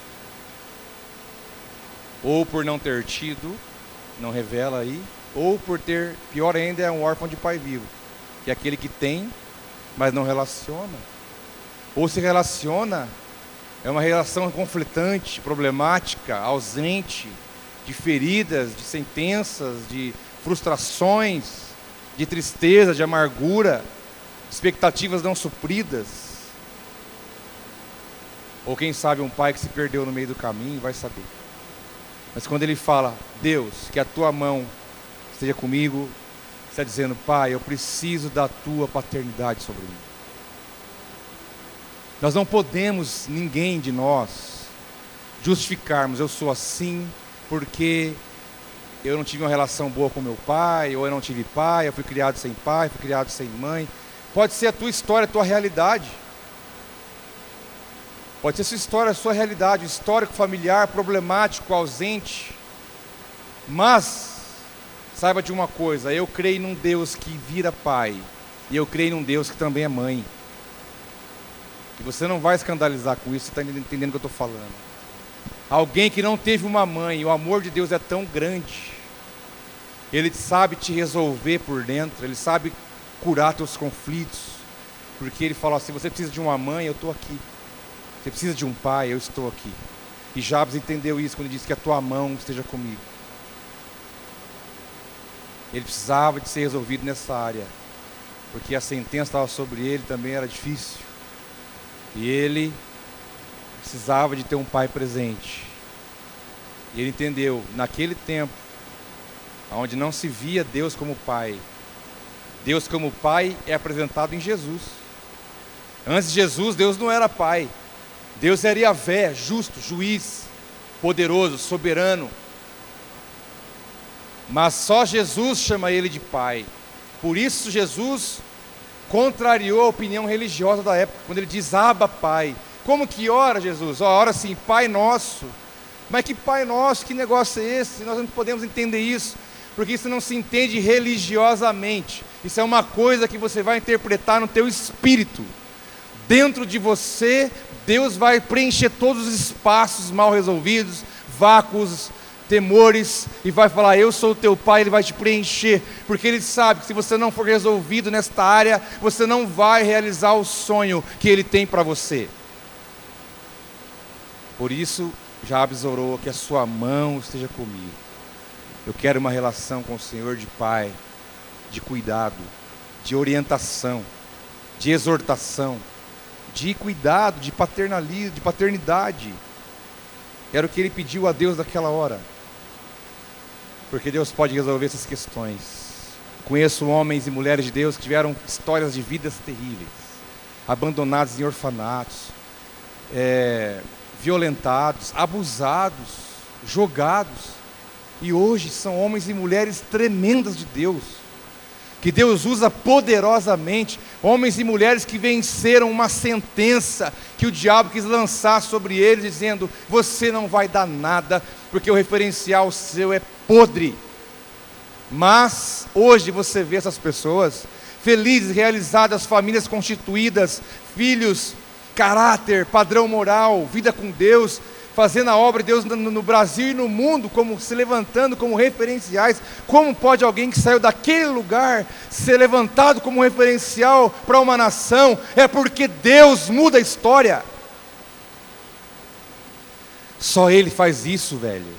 Ou por não ter tido, não revela aí, ou por ter, pior ainda, é um órfão de pai vivo, que é aquele que tem, mas não relaciona. Ou se relaciona, é uma relação conflitante, problemática, ausente, de feridas, de sentenças, de frustrações, de tristeza, de amargura, expectativas não supridas. Ou quem sabe um pai que se perdeu no meio do caminho vai saber. Mas quando ele fala, Deus, que a tua mão esteja comigo, está dizendo, Pai, eu preciso da tua paternidade sobre mim. Nós não podemos, ninguém de nós, justificarmos, eu sou assim porque eu não tive uma relação boa com meu pai, ou eu não tive pai, eu fui criado sem pai, fui criado sem mãe. Pode ser a tua história, a tua realidade. Pode ser a sua história, a sua realidade, o histórico familiar problemático, ausente. Mas Saiba de uma coisa, eu creio num Deus que vira pai, e eu creio num Deus que também é mãe. E você não vai escandalizar com isso, você está entendendo o que eu estou falando. Alguém que não teve uma mãe, o amor de Deus é tão grande, ele sabe te resolver por dentro, ele sabe curar teus conflitos, porque ele fala assim: você precisa de uma mãe, eu estou aqui. Você precisa de um pai, eu estou aqui. E Jabes entendeu isso quando ele disse que a tua mão esteja comigo. Ele precisava de ser resolvido nessa área, porque a sentença estava sobre ele também era difícil. E ele precisava de ter um pai presente. E ele entendeu, naquele tempo, onde não se via Deus como pai, Deus como pai é apresentado em Jesus. Antes de Jesus, Deus não era pai. Deus era Yahvé, justo, juiz, poderoso, soberano, mas só Jesus chama ele de pai. Por isso Jesus contrariou a opinião religiosa da época, quando ele diz Abba Pai. Como que ora Jesus? Ora assim, Pai Nosso. Mas que Pai Nosso, que negócio é esse? Nós não podemos entender isso, porque isso não se entende religiosamente. Isso é uma coisa que você vai interpretar no teu espírito. Dentro de você, Deus vai preencher todos os espaços mal resolvidos, vácuos, temores e vai falar: Eu sou o teu pai, ele vai te preencher, porque ele sabe que se você não for resolvido nesta área, você não vai realizar o sonho que ele tem para você. Por isso, Jabes orou que a sua mão esteja comigo. Eu quero uma relação com o Senhor de pai, de cuidado, de orientação, de exortação, de cuidado, de paternalismo, de paternidade. Era o que ele pediu a Deus naquela hora. Porque Deus pode resolver essas questões. conheço homens e mulheres de Deus que tiveram histórias de vidas terríveis, abandonados em orfanatos, é, violentados, abusados, jogados, e hoje são homens e mulheres tremendas de Deus, que Deus usa poderosamente, homens e mulheres que venceram uma sentença que o diabo quis lançar sobre eles, dizendo: Você não vai dar nada, porque o referencial seu é podre. Mas hoje você vê essas pessoas felizes, realizadas, famílias constituídas, filhos, caráter, padrão moral, vida com Deus, fazendo a obra de Deus no Brasil e no mundo, como se levantando como referenciais. Como pode alguém que saiu daquele lugar ser levantado como referencial para uma nação? É porque Deus muda a história. Só Ele faz isso, velho.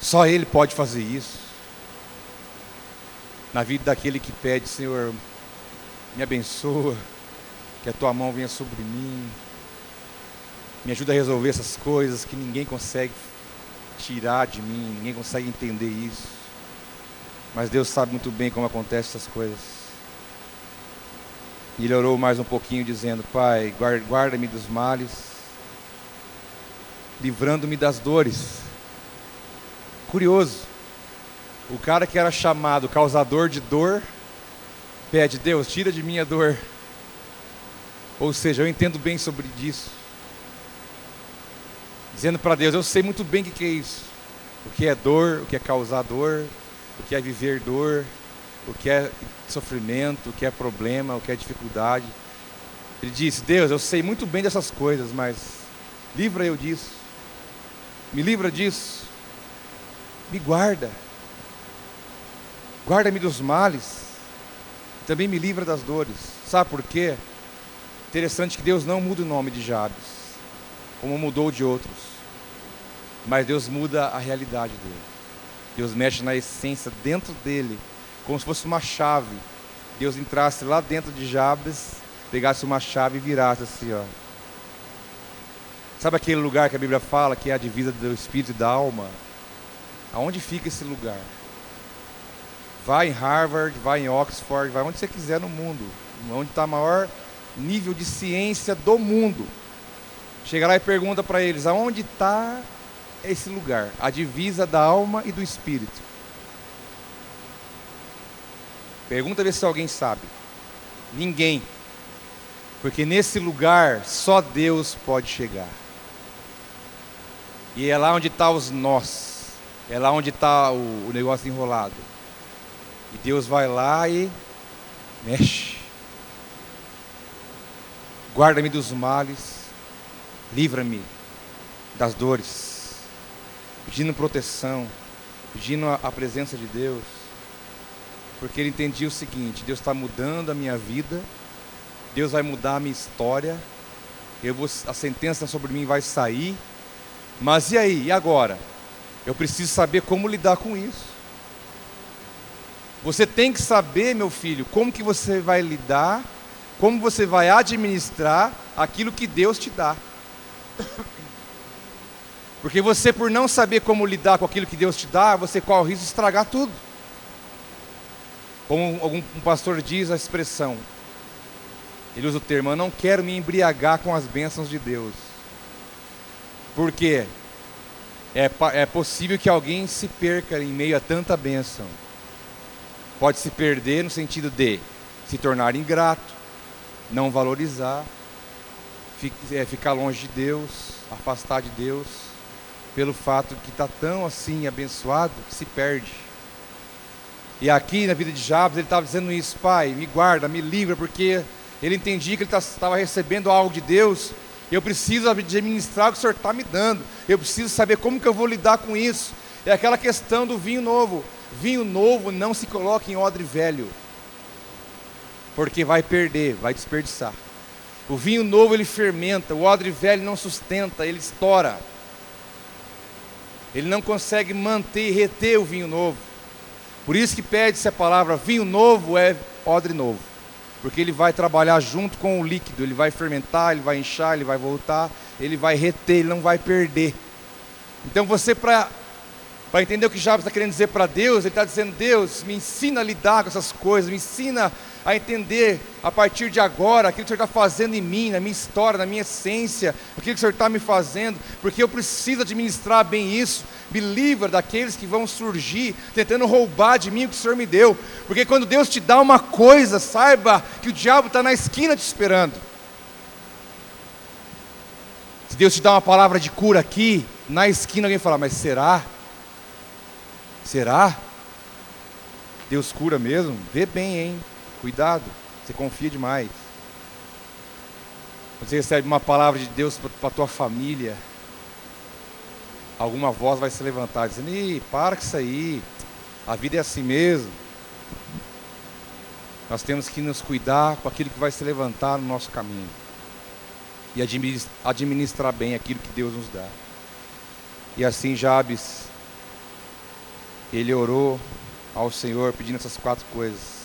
Só Ele pode fazer isso. Na vida daquele que pede, Senhor, me abençoa, que a tua mão venha sobre mim me ajuda a resolver essas coisas que ninguém consegue tirar de mim, ninguém consegue entender isso. Mas Deus sabe muito bem como acontecem essas coisas. E ele orou mais um pouquinho, dizendo: Pai, guarda-me dos males, livrando-me das dores. Curioso, o cara que era chamado causador de dor, pede: Deus, tira de mim a dor. Ou seja, eu entendo bem sobre isso dizendo para Deus: Eu sei muito bem o que é isso. O que é dor, o que é causar dor, o que é viver dor, o que é sofrimento, o que é problema, o que é dificuldade. Ele disse: Deus, eu sei muito bem dessas coisas, mas livra eu disso. Me livra disso. Me guarda. Guarda-me dos males. Também me livra das dores. Sabe por quê? Interessante que Deus não muda o nome de Jabes como mudou de outros. Mas Deus muda a realidade dele. Deus mexe na essência dentro dele, como se fosse uma chave. Deus entrasse lá dentro de Jabes, pegasse uma chave e virasse assim, ó. Sabe aquele lugar que a Bíblia fala que é a divisa do espírito e da alma? Aonde fica esse lugar? Vai em Harvard, vai em Oxford, vai onde você quiser no mundo, onde está o maior nível de ciência do mundo. Chega lá e pergunta para eles: aonde está esse lugar? A divisa da alma e do espírito. Pergunta ver se alguém sabe. Ninguém. Porque nesse lugar só Deus pode chegar. E é lá onde está os nós. É lá onde está o, o negócio enrolado. E Deus vai lá e mexe. Guarda-me dos males livra-me das dores, pedindo proteção, pedindo a, presença de Deus, porque ele entendia o seguinte: Deus está mudando a minha vida, Deus vai mudar a minha história, eu vou, a sentença sobre mim vai sair, mas e aí, e agora? Eu preciso saber como lidar com isso. Você tem que saber, meu filho, como que você vai lidar, como você vai administrar aquilo que Deus te dá. Porque você, por não saber como lidar com aquilo que Deus te dá, você corre o risco de estragar tudo. Como algum um pastor diz a expressão, ele usa o termo: Eu não quero me embriagar com as bênçãos de Deus. Porque é, é possível que alguém se perca em meio a tanta bênção. Pode se perder no sentido de se tornar ingrato, não valorizar, ficar longe de Deus, afastar de Deus, pelo fato que está tão assim abençoado que se perde. E aqui na vida de Jabes ele estava dizendo isso, Pai, me guarda, me livra, porque ele entendia que ele estava recebendo algo de Deus. Eu preciso administrar o que o Senhor está me dando. Eu preciso saber como que eu vou lidar com isso. É aquela questão do vinho novo. Vinho novo não se coloca em odre velho, porque vai perder, vai desperdiçar. O vinho novo ele fermenta, o odre velho não sustenta, ele estoura. Ele não consegue manter e reter o vinho novo. Por isso que pede-se a palavra vinho novo é odre novo. Porque ele vai trabalhar junto com o líquido, ele vai fermentar, ele vai inchar, ele vai voltar, ele vai reter, ele não vai perder. Então você para Para entender o que Jabes está querendo dizer para Deus, ele está dizendo: Deus, me ensina a lidar com essas coisas, me ensina a entender a partir de agora aquilo que o Senhor está fazendo em mim, na minha história, na minha essência, aquilo que o Senhor está me fazendo, porque eu preciso administrar bem isso. Me livra daqueles que vão surgir tentando roubar de mim o que o Senhor me deu, porque quando Deus te dá uma coisa, saiba que o diabo está na esquina te esperando. Se Deus te dá uma palavra de cura aqui, na esquina alguém fala, mas será? Será? Deus cura mesmo? Vê bem, hein? Cuidado, você confia demais. Você recebe uma palavra de Deus para a tua família. Alguma voz vai se levantar dizendo: Ih, para com isso aí. A vida é assim mesmo. Nós temos que nos cuidar com aquilo que vai se levantar no nosso caminho. E administrar bem aquilo que Deus nos dá. E assim Jabes, ele orou ao Senhor pedindo essas quatro coisas.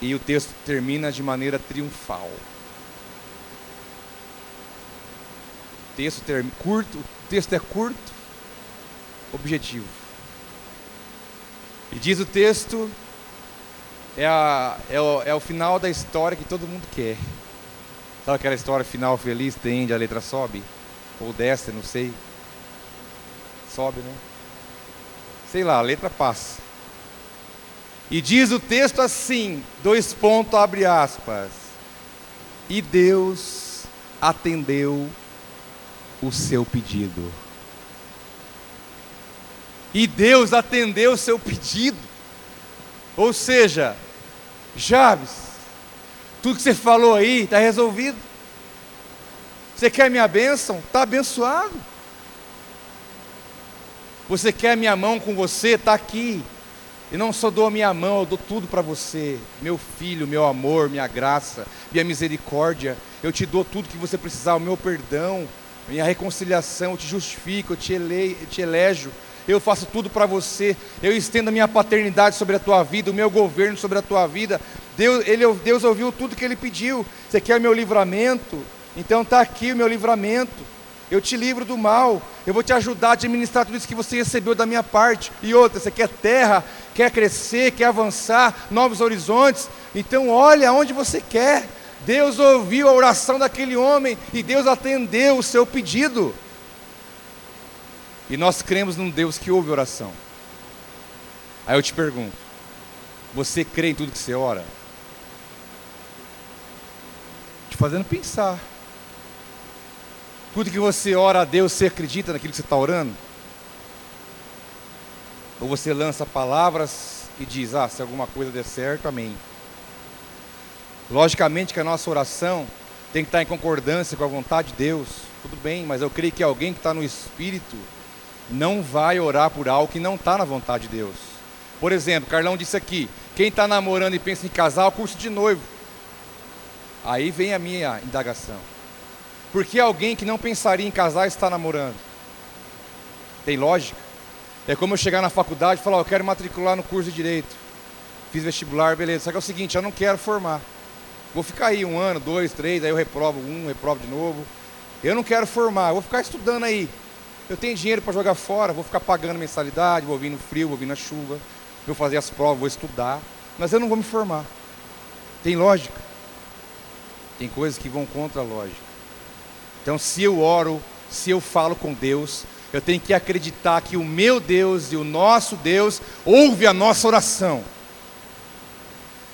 E o texto termina de maneira triunfal. O texto term... curto, o texto é curto, objetivo. E diz o texto, é, a, é, o, é o final da história que todo mundo quer. Sabe aquela história final feliz, tende, a letra sobe? Ou desce, não sei. Sobe, né? Sei lá, a letra passa. E diz o texto assim, dois pontos, abre aspas. E Deus atendeu o seu pedido. E Deus atendeu o seu pedido. Ou seja, Jabes, tudo que você falou aí está resolvido. Você quer minha bênção? Está abençoado. Você quer minha mão com você? Está aqui. E não só dou a minha mão, eu dou tudo para você. Meu filho, meu amor, minha graça, minha misericórdia. Eu te dou tudo que você precisar, o meu perdão, minha reconciliação, eu te justifico, eu te, eu te elejo. Eu faço tudo para você. Eu estendo a minha paternidade sobre a tua vida, o meu governo sobre a tua vida. Deus, ele, Deus ouviu tudo que ele pediu. Você quer o meu livramento? Então está aqui o meu livramento. Eu te livro do mal. Eu vou te ajudar a administrar tudo isso que você recebeu da minha parte. E outra, você quer terra, quer crescer, quer avançar, novos horizontes. Então olha onde você quer. Deus ouviu a oração daquele homem e Deus atendeu o seu pedido. E nós cremos num Deus que ouve oração. Aí eu te pergunto: você crê em tudo que você ora? Te fazendo pensar. Tudo que você ora a Deus, você acredita naquilo que você está orando? Ou você lança palavras e diz: Ah, se alguma coisa der certo, amém. Logicamente que a nossa oração tem que estar em concordância com a vontade de Deus, tudo bem, mas eu creio que alguém que está no Espírito não vai orar por algo que não está na vontade de Deus. Por exemplo, Carlão disse aqui: quem está namorando e pensa em casar, curso de noivo. Aí vem a minha indagação. Por que alguém que não pensaria em casar está namorando? Tem lógica? É como eu chegar na faculdade e falar, oh, eu quero matricular no curso de Direito. Fiz vestibular, beleza. Só que é o seguinte, eu não quero formar. Vou ficar aí um ano, dois, três, aí eu reprovo um, reprovo de novo. Eu não quero formar, vou ficar estudando aí. Eu tenho dinheiro para jogar fora, vou ficar pagando mensalidade, vou vir no frio, vou vir na chuva, vou fazer as provas, vou estudar, mas eu não vou me formar. Tem lógica? Tem coisas que vão contra a lógica. Então, se eu oro, se eu falo com Deus, eu tenho que acreditar que o meu Deus e o nosso Deus ouve a nossa oração.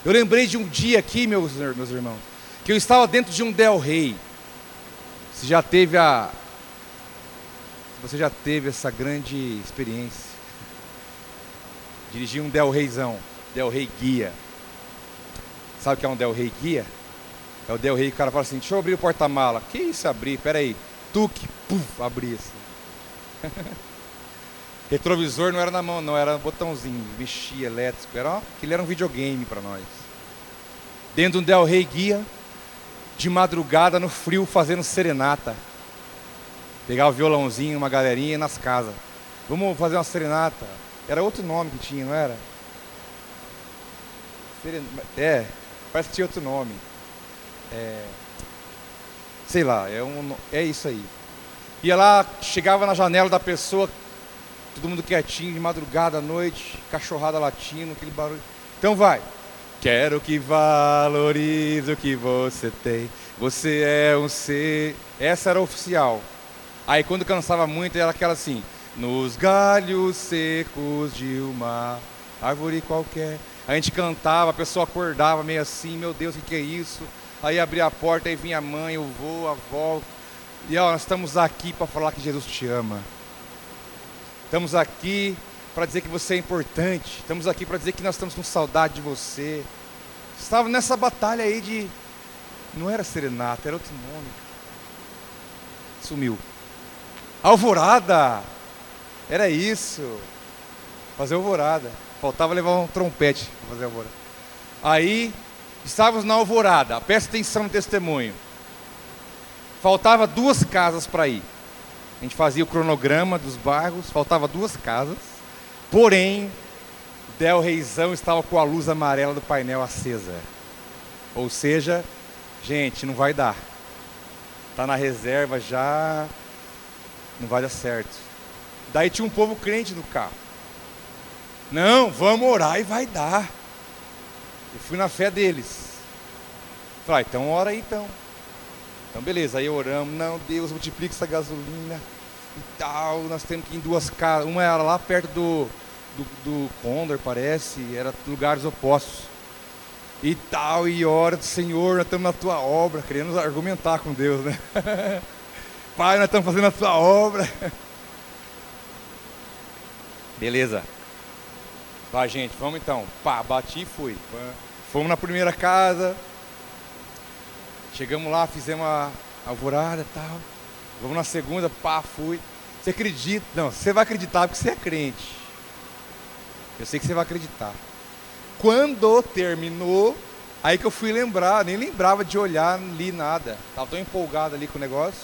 Eu lembrei de um dia aqui, meus, meus irmãos, que eu estava dentro de um Del Rey. Você já teve a. Você já teve essa grande experiência. Dirigir um Del Reyzão, Del Rey Guia. Sabe o que é um Del Rey Guia? É o Del Rey, o cara fala assim, deixa eu abrir o porta-mala. Que isso abrir? Peraí. Tuque, puf, abri assim. Retrovisor não era na mão, não, era um botãozinho, mexia elétrico, era, ó, aquilo era um videogame para nós. Dentro de um Del Rey guia, de madrugada no frio fazendo serenata. Pegar o violãozinho, uma galerinha nas casas. Vamos fazer uma serenata. Era outro nome que tinha, não era? É, parece que tinha outro nome. É, sei lá, é, um, é isso aí. Ia lá, chegava na janela da pessoa, todo mundo quietinho, de madrugada à noite, cachorrada latindo, aquele barulho. Então vai. Quero que valorize o que você tem. Você é um ser. Essa era oficial. Aí quando cansava muito, era aquela assim: Nos galhos secos de uma árvore qualquer. A gente cantava, a pessoa acordava meio assim: Meu Deus, o que é isso? Aí abria a porta, aí vinha a mãe, o vô, a avó. E ó, nós estamos aqui para falar que Jesus te ama. Estamos aqui para dizer que você é importante. Estamos aqui para dizer que nós estamos com saudade de você. Estava nessa batalha aí de. Não era serenata, era outro nome. Sumiu. Alvorada! Era isso. Fazer alvorada. Faltava levar um trompete para fazer alvorada. Aí Estávamos na alvorada, presta atenção no testemunho. Faltava duas casas para ir. A gente fazia o cronograma dos bairros, faltava duas casas. Porém, Del Reizão estava com a luz amarela do painel acesa. Ou seja, gente, não vai dar. Está na reserva já, não vai dar certo. Daí tinha um povo crente no carro. Não, vamos orar e vai dar. Eu fui na fé deles. Falei, ah, então ora aí então. Então beleza, aí oramos, não, Deus, multiplica essa gasolina e tal. Nós temos que ir em duas casas. Uma era lá perto do, do, do Condor, parece, era lugares opostos. E tal, e ora, Senhor, nós estamos na tua obra, querendo argumentar com Deus, né? Pai, nós estamos fazendo a tua obra. Beleza. Vai, gente, vamos então. Pá, bati e fui. Fomos na primeira casa. Chegamos lá, fizemos a alvorada e tal. Vamos na segunda, pá, fui. Você acredita? Não, você vai acreditar porque você é crente. Eu sei que você vai acreditar. Quando terminou, aí que eu fui lembrar, nem lembrava de olhar ali nada. Estava tão empolgado ali com o negócio.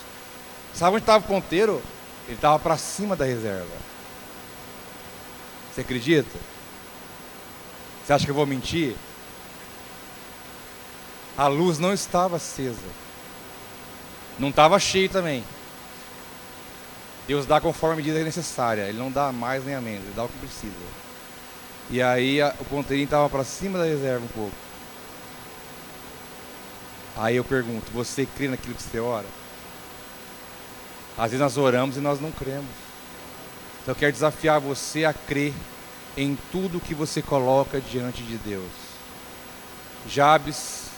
Sabe onde estava o ponteiro? Ele estava para cima da reserva. Você acredita? Você acha que eu vou mentir? A luz não estava acesa. Não estava cheio também. Deus dá conforme a medida necessária. Ele não dá mais nem a menos. Ele dá o que precisa. E aí a, o ponteirinho estava para cima da reserva um pouco. Aí eu pergunto: você crê naquilo que você ora? Às vezes nós oramos e nós não cremos. Então eu quero desafiar você a crer em tudo que você coloca diante de Deus. Jabes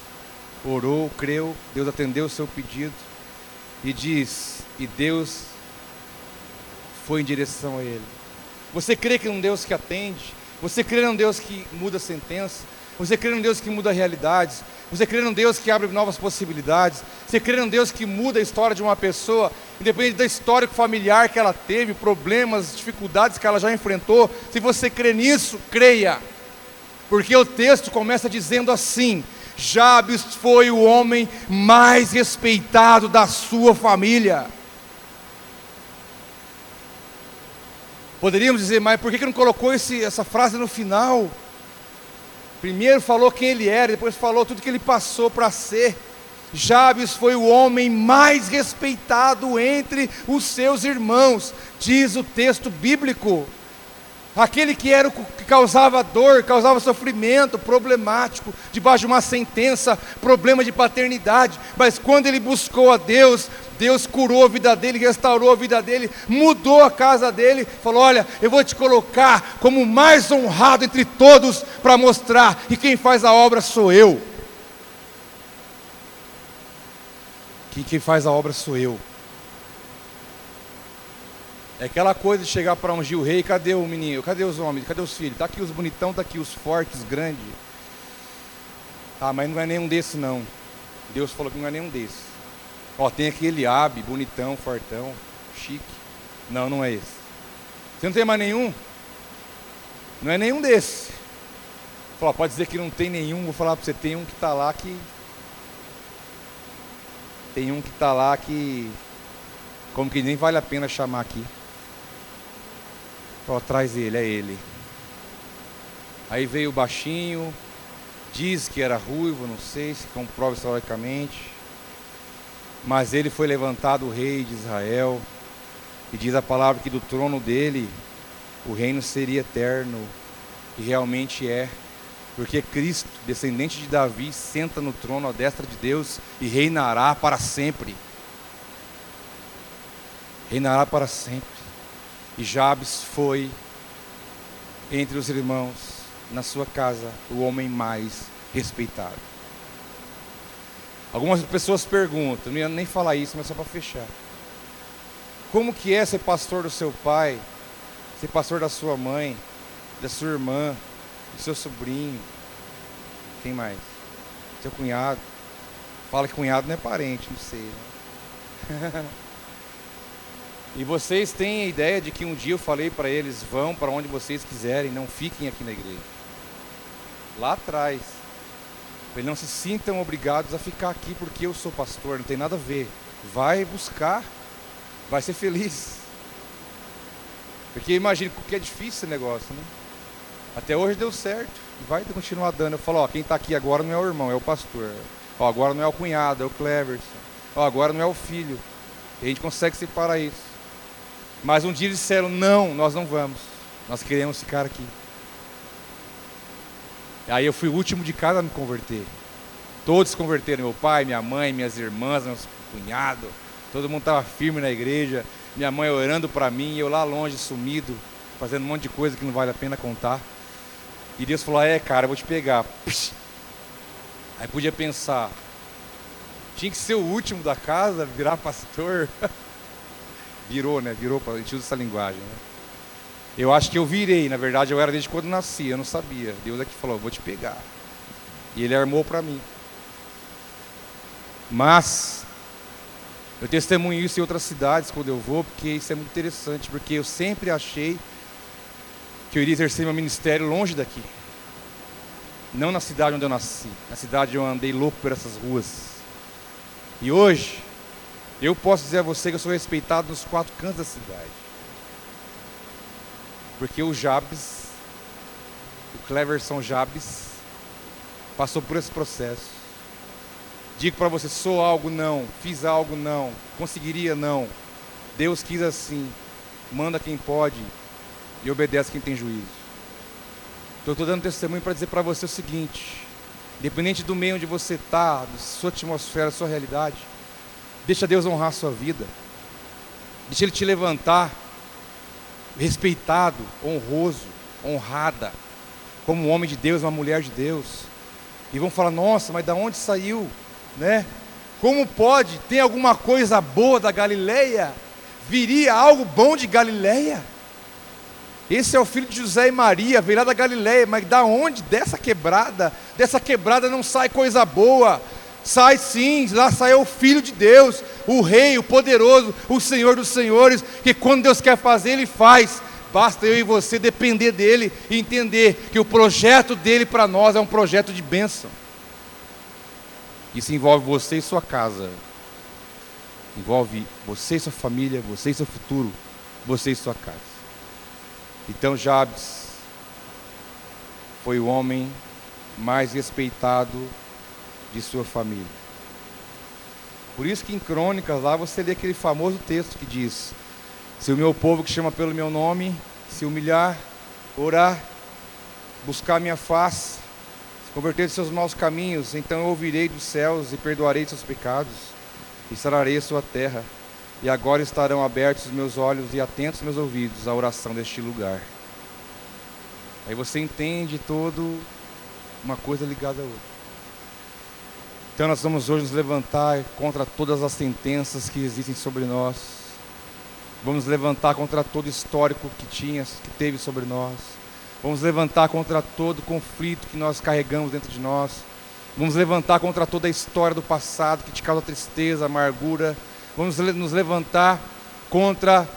orou, creu, Deus atendeu o seu pedido e diz: e Deus foi em direção a ele. Você crê que é um Deus que atende? Você crê num Deus que muda sentença? Você crê num Deus que muda realidades? Você crê num Deus que abre novas possibilidades? Você crê num Deus que muda a história de uma pessoa, independente da história familiar que ela teve, problemas, dificuldades que ela já enfrentou? Se você crê nisso, creia. Porque o texto começa dizendo assim: Jabes foi o homem mais respeitado da sua família. Poderíamos dizer, mas por que não colocou esse, essa frase no final? Primeiro falou quem ele era, depois falou tudo que ele passou para ser. Jabes foi o homem mais respeitado entre os seus irmãos, diz o texto bíblico. Aquele que era o que causava dor, causava sofrimento, problemático, debaixo de uma sentença, problema de paternidade, mas quando ele buscou a Deus, Deus curou a vida dele, restaurou a vida dele, mudou a casa dele, falou: Olha, eu vou te colocar como o mais honrado entre todos, para mostrar que quem faz a obra sou eu. Que quem faz a obra sou eu. É aquela coisa de chegar para ungir o rei, cadê o menino? Cadê os homens? Cadê os filhos? Tá aqui os bonitão, tá aqui os fortes, grandes. Ah, mas não é nenhum desses não. Deus falou que não é nenhum desses. Ó, tem aquele Eliabe, bonitão, fortão, chique. Não, não é esse. Você não tem mais nenhum? Não é nenhum desses. Fala, pode dizer que não tem nenhum, vou falar para você, tem um que está lá que. Tem um que está lá que. Como que nem vale a pena chamar aqui. Ó, traz ele, é ele. Aí veio o baixinho, diz que era ruivo, não sei se comprova historicamente. Mas ele foi levantado rei de Israel. E diz a palavra que do trono dele o reino seria eterno, e realmente é, porque Cristo, descendente de Davi, senta no trono à destra de Deus e reinará para sempre. Reinará para sempre. E Jabes foi, entre os irmãos, na sua casa, o homem mais respeitado. Algumas pessoas perguntam, não ia nem falar isso, mas só para fechar. Como que é ser pastor do seu pai, ser pastor da sua mãe, da sua irmã, do seu sobrinho? Quem mais? Seu cunhado. Fala que cunhado não é parente, não sei. Né? e vocês têm a ideia de que um dia eu falei para eles: vão para onde vocês quiserem, não fiquem aqui na igreja. Lá atrás. Eles não se sintam obrigados a ficar aqui porque eu sou pastor, não tem nada a ver. Vai buscar vai ser feliz. Porque imagina que é difícil esse negócio, né? Até hoje deu certo. E vai continuar dando. Eu falo, ó, quem está aqui agora não é o irmão, é o pastor. Ó, agora não é o cunhado, é o Cleverson. Ó, agora não é o filho. E a gente consegue separar isso. Mas um dia eles disseram, não, nós não vamos. Nós queremos ficar aqui. Aí eu fui o último de casa a me converter. Todos se converteram, meu pai, minha mãe, minhas irmãs, meus cunhados. Todo mundo estava firme na igreja, minha mãe orando para mim, eu lá longe, sumido, fazendo um monte de coisa que não vale a pena contar. E Deus falou: É, cara, eu vou te pegar. Aí podia pensar, tinha que ser o último da casa, virar pastor. Virou, né? Virou, a gente usa essa linguagem. Né? Eu acho que eu virei, na verdade eu era desde quando nasci, eu não sabia. Deus é que falou: Vou te pegar. E Ele armou para mim. Mas eu testemunho isso em outras cidades quando eu vou, porque isso é muito interessante, porque eu sempre achei que eu iria exercer meu ministério longe daqui. Não na cidade onde eu nasci, na cidade onde eu andei louco por essas ruas. E hoje, eu posso dizer a você que eu sou respeitado nos quatro cantos da cidade. Porque o Jabes, o Cleverson Jabes, passou por esse processo. Digo para você, sou algo não, fiz algo não, conseguiria não. Deus quis assim. Manda quem pode e obedece quem tem juízo. Então, eu estou dando testemunho para dizer para você o seguinte: independente do meio onde você está, da sua atmosfera, da sua realidade, deixa Deus honrar a sua vida. Deixa Ele te levantar respeitado, honroso, honrada, como um homem de Deus, uma mulher de Deus. E vão falar: nossa, mas da onde saiu né? Como pode? Tem alguma coisa boa da Galileia? Viria algo bom de Galileia? Esse é o filho de José e Maria, veio lá da Galileia, mas da onde? Dessa quebrada? Dessa quebrada não sai coisa boa. Sai sim, lá sai o Filho de Deus, o Rei, o poderoso, o Senhor dos Senhores, que quando Deus quer fazer, Ele faz. Basta eu e você depender dEle e entender que o projeto dEle para nós é um projeto de bênção. Isso envolve você e sua casa. Envolve você e sua família, você e seu futuro, você e sua casa. Então Jabes foi o homem mais respeitado de sua família. Por isso que em Crônicas lá você lê aquele famoso texto que diz: Se o meu povo que chama pelo meu nome se humilhar, orar, buscar minha face, converter de seus maus caminhos, então eu ouvirei dos céus e perdoarei seus pecados, e sararei a sua terra. E agora estarão abertos os meus olhos e atentos meus ouvidos à oração deste lugar. Aí você entende todo uma coisa ligada a outra. Então nós vamos hoje nos levantar contra todas as sentenças que existem sobre nós. Vamos levantar contra todo histórico que tinha, que teve sobre nós Vamos levantar contra todo conflito que nós carregamos dentro de nós. Vamos levantar contra toda a história do passado que te causa tristeza, amargura. Vamos nos levantar contra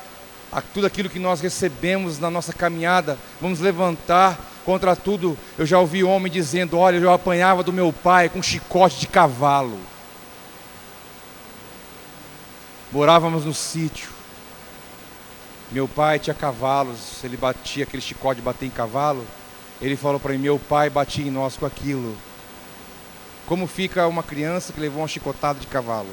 tudo aquilo que nós recebemos na nossa caminhada. Vamos levantar contra tudo. Eu já ouvi homem dizendo: Olha, eu apanhava do meu pai com chicote de cavalo. Morávamos no sítio. Meu pai tinha cavalos, ele batia aquele chicote de bater em cavalo. Ele falou para mim: Meu pai batia em nós com aquilo. Como fica uma criança que levou uma chicotada de cavalo?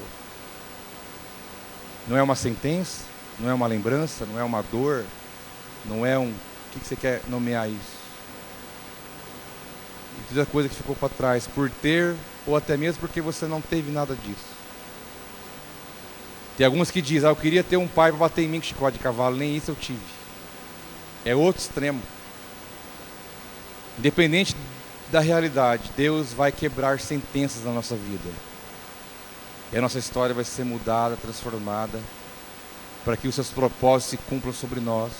Não é uma sentença? Não é uma lembrança, não é uma dor, não é um. O que você quer nomear isso? Toda coisa que ficou para trás por ter, ou até mesmo porque você não teve nada disso. Tem alguns que dizem, ah, eu queria ter um pai para bater em mim com chicote de cavalo, nem isso eu tive. É outro extremo. Independente da realidade, Deus vai quebrar sentenças na nossa vida. E a nossa história vai ser mudada, transformada, para que os seus propósitos se cumpram sobre nós.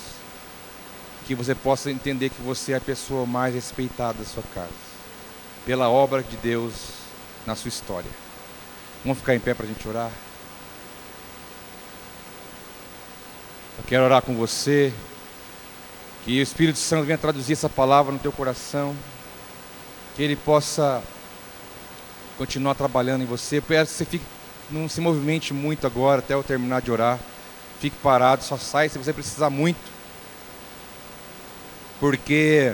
Que você possa entender que você é a pessoa mais respeitada da sua casa, pela obra de Deus na sua história. Vamos ficar em pé para a gente orar? Eu quero orar com você. Que o Espírito Santo venha traduzir essa palavra no teu coração. Que ele possa continuar trabalhando em você. Eu peço que você fique, não se movimente muito agora até eu terminar de orar. Fique parado, só sai se você precisar muito. Porque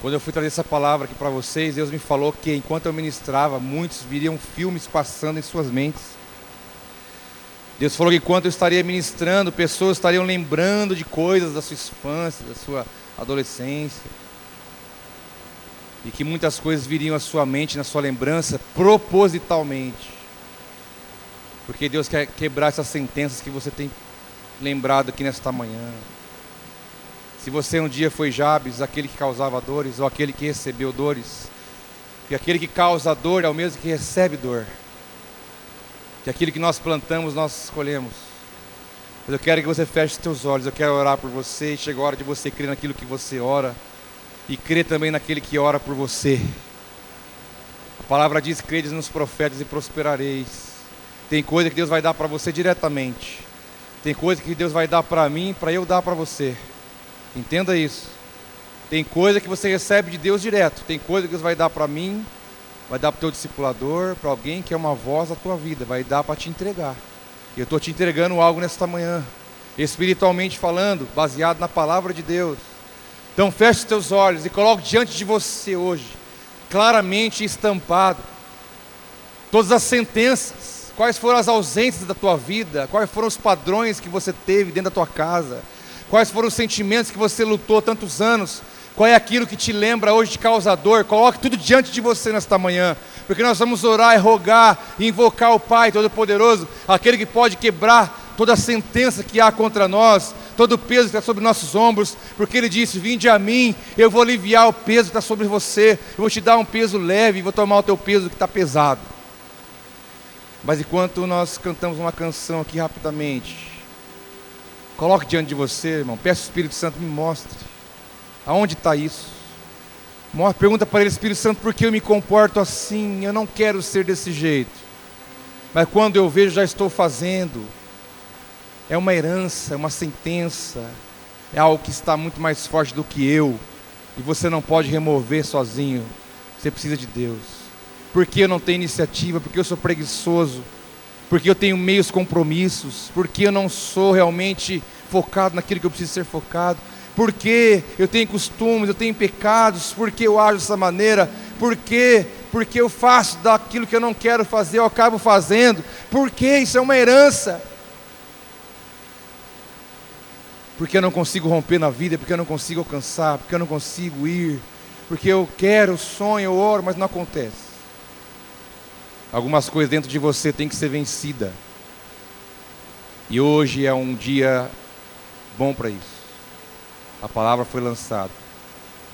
quando eu fui trazer essa palavra aqui para vocês, Deus me falou que enquanto eu ministrava, muitos viriam filmes passando em suas mentes Deus falou que enquanto eu estaria ministrando, pessoas estariam lembrando de coisas da sua infância, da sua adolescência. E que muitas coisas viriam à sua mente, na sua lembrança, propositalmente. Porque Deus quer quebrar essas sentenças que você tem lembrado aqui nesta manhã. Se você um dia foi Jabes, aquele que causava dores, ou aquele que recebeu dores, e aquele que causa dor é o mesmo que recebe dor que aquilo que nós plantamos, nós colhemos. Mas eu quero que você feche os seus olhos, eu quero orar por você, chega a hora de você crer naquilo que você ora, e crer também naquele que ora por você. A palavra diz: credes nos profetas e prosperareis. Tem coisa que Deus vai dar para você diretamente. Tem coisa que Deus vai dar para mim, para eu dar para você. Entenda isso. Tem coisa que você recebe de Deus direto. Tem coisa que Deus vai dar para mim, vai dar para o teu discipulador, para alguém que é uma voz da tua vida, vai dar para te entregar. Eu estou te entregando algo nesta manhã, espiritualmente falando, baseado na palavra de Deus. Então feche os teus olhos e coloque diante de você hoje, claramente estampado, todas as sentenças, quais foram as ausências da tua vida, quais foram os padrões que você teve dentro da tua casa, quais foram os sentimentos que você lutou tantos anos qual é aquilo que te lembra hoje de causador? Coloque tudo diante de você nesta manhã, porque nós vamos orar e rogar e invocar o Pai Todo-Poderoso, aquele que pode quebrar toda a sentença que há contra nós, todo o peso que está sobre nossos ombros, porque Ele disse: Vinde a mim, eu vou aliviar o peso que está sobre você, eu vou te dar um peso leve, vou tomar o teu peso que está pesado. Mas enquanto nós cantamos uma canção aqui rapidamente, coloque diante de você, irmão, peça o Espírito Santo, me mostre. Aonde está isso? Pergunta para ele, Espírito Santo, por que eu me comporto assim? Eu não quero ser desse jeito. Mas quando eu vejo, já estou fazendo. É uma herança, é uma sentença. É algo que está muito mais forte do que eu. E você não pode remover sozinho. Você precisa de Deus. Porque eu não tenho iniciativa, porque eu sou preguiçoso, porque eu tenho meios compromissos, porque eu não sou realmente focado naquilo que eu preciso ser focado porque eu tenho costumes, eu tenho pecados, porque eu ajo dessa maneira, porque porque eu faço daquilo que eu não quero fazer, eu acabo fazendo, porque isso é uma herança. Porque eu não consigo romper na vida, porque eu não consigo alcançar, porque eu não consigo ir, porque eu quero, sonho, eu oro, mas não acontece. Algumas coisas dentro de você têm que ser vencida. E hoje é um dia bom para isso. A palavra foi lançada.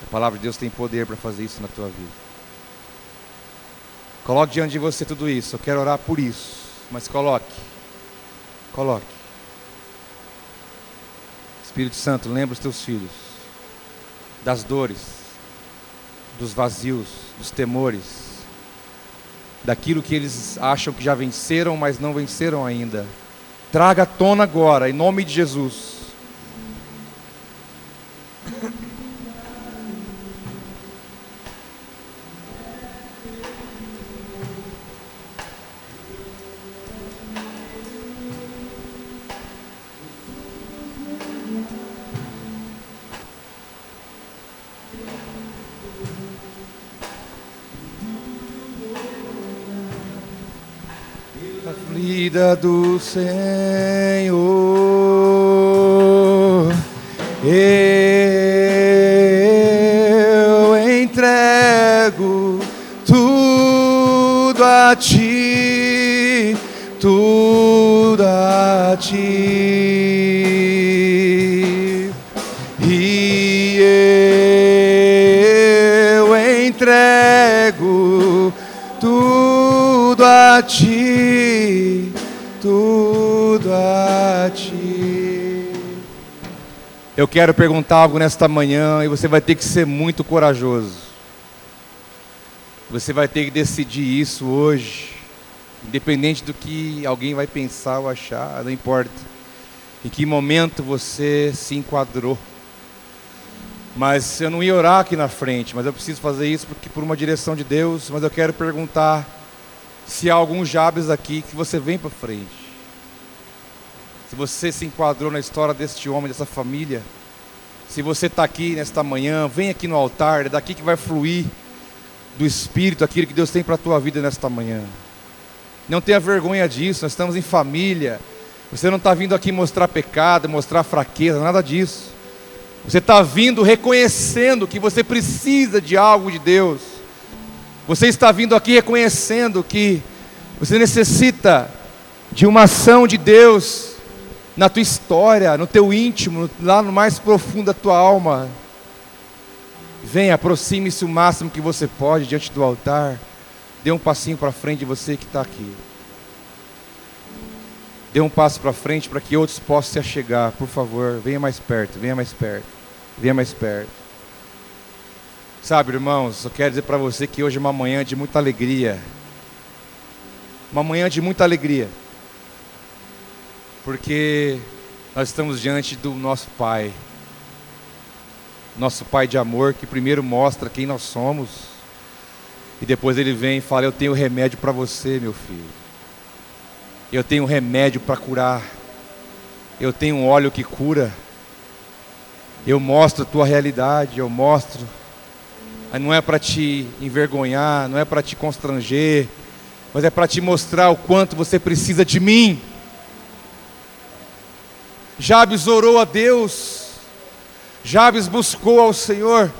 A palavra de Deus tem poder para fazer isso na tua vida. Coloque diante de você tudo isso. Eu quero orar por isso. Mas coloque. Coloque. Espírito Santo, lembra os teus filhos das dores, dos vazios, dos temores, daquilo que eles acham que já venceram, mas não venceram ainda. Traga à tona agora, em nome de Jesus A vida do Senhor. Ei. Quero perguntar algo nesta manhã e você vai ter que ser muito corajoso. Você vai ter que decidir isso hoje, independente do que alguém vai pensar ou achar, não importa. Em que momento você se enquadrou. Mas eu não ia orar aqui na frente, mas eu preciso fazer isso porque por uma direção de Deus, mas eu quero perguntar se há algum Jabes aqui que você vem para frente. Se você se enquadrou na história deste homem, dessa família, se você está aqui nesta manhã, vem aqui no altar, é daqui que vai fluir do Espírito aquilo que Deus tem para a tua vida nesta manhã. Não tenha vergonha disso, nós estamos em família. Você não está vindo aqui mostrar pecado, mostrar fraqueza, nada disso. Você está vindo reconhecendo que você precisa de algo de Deus. Você está vindo aqui reconhecendo que você necessita de uma ação de Deus na tua história, no teu íntimo, lá no mais profundo da tua alma. Venha, aproxime-se o máximo que você pode diante do altar. Dê um passinho para frente de você que está aqui. Dê um passo para frente para que outros possam se achegar. Por favor, venha mais perto, venha mais perto. Venha mais perto. Sabe, irmãos, eu quero dizer para você que hoje é uma manhã de muita alegria. Uma manhã de muita alegria. Porque nós estamos diante do nosso Pai. Nosso Pai de amor, que primeiro mostra quem nós somos. E depois ele vem e fala: Eu tenho remédio para você, meu filho. Eu tenho remédio para curar. Eu tenho um óleo que cura. Eu mostro a tua realidade, eu mostro. Não é para te envergonhar, não é para te constranger, mas é para te mostrar o quanto você precisa de mim. Jabes orou a Deus, Jabes buscou ao Senhor.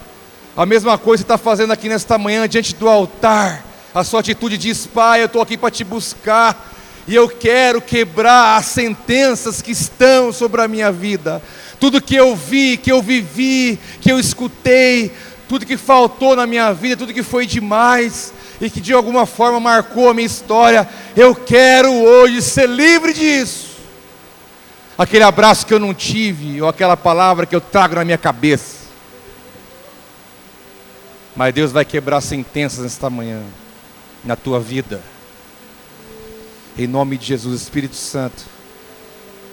A mesma coisa está fazendo aqui nesta manhã, diante do altar. A sua atitude diz: Pai, eu estou aqui para te buscar. E eu quero quebrar as sentenças que estão sobre a minha vida. Tudo que eu vi, que eu vivi, que eu escutei, tudo que faltou na minha vida, tudo que foi demais e que de alguma forma marcou a minha história, eu quero hoje ser livre disso. Aquele abraço que eu não tive, ou aquela palavra que eu trago na minha cabeça. Mas Deus vai quebrar sentenças nesta manhã, na tua vida. Em nome de Jesus, Espírito Santo,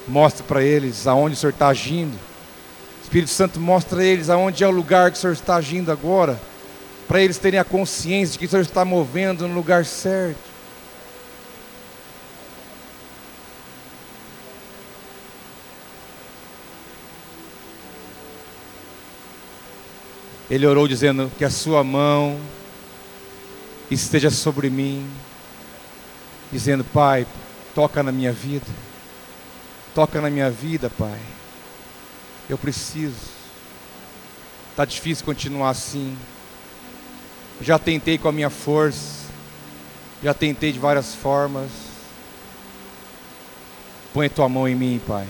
mostre para eles aonde o Senhor está agindo. Espírito Santo, mostra a eles aonde é o lugar que o Senhor está agindo agora, para eles terem a consciência de que o Senhor está movendo no lugar certo. Ele orou dizendo que a sua mão esteja sobre mim, dizendo: Pai, toca na minha vida, toca na minha vida, Pai. Eu preciso. Está difícil continuar assim. Já tentei com a minha força, já tentei de várias formas. Põe tua mão em mim, Pai.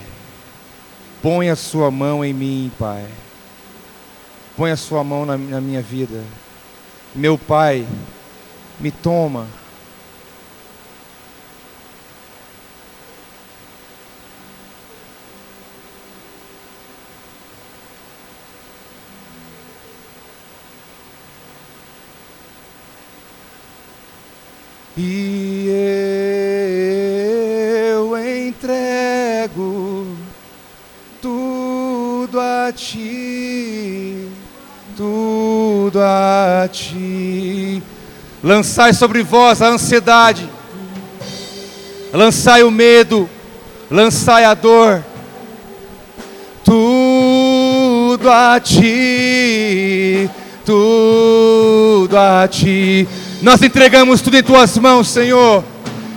Põe a sua mão em mim, Pai. Põe a sua mão na, na minha vida. Meu Pai, me toma. E eu entrego tudo a ti, tudo a ti. Lançai sobre vós a ansiedade, lançai o medo, lançai a dor, tudo a ti, tudo a ti. Nós entregamos tudo em tuas mãos, Senhor.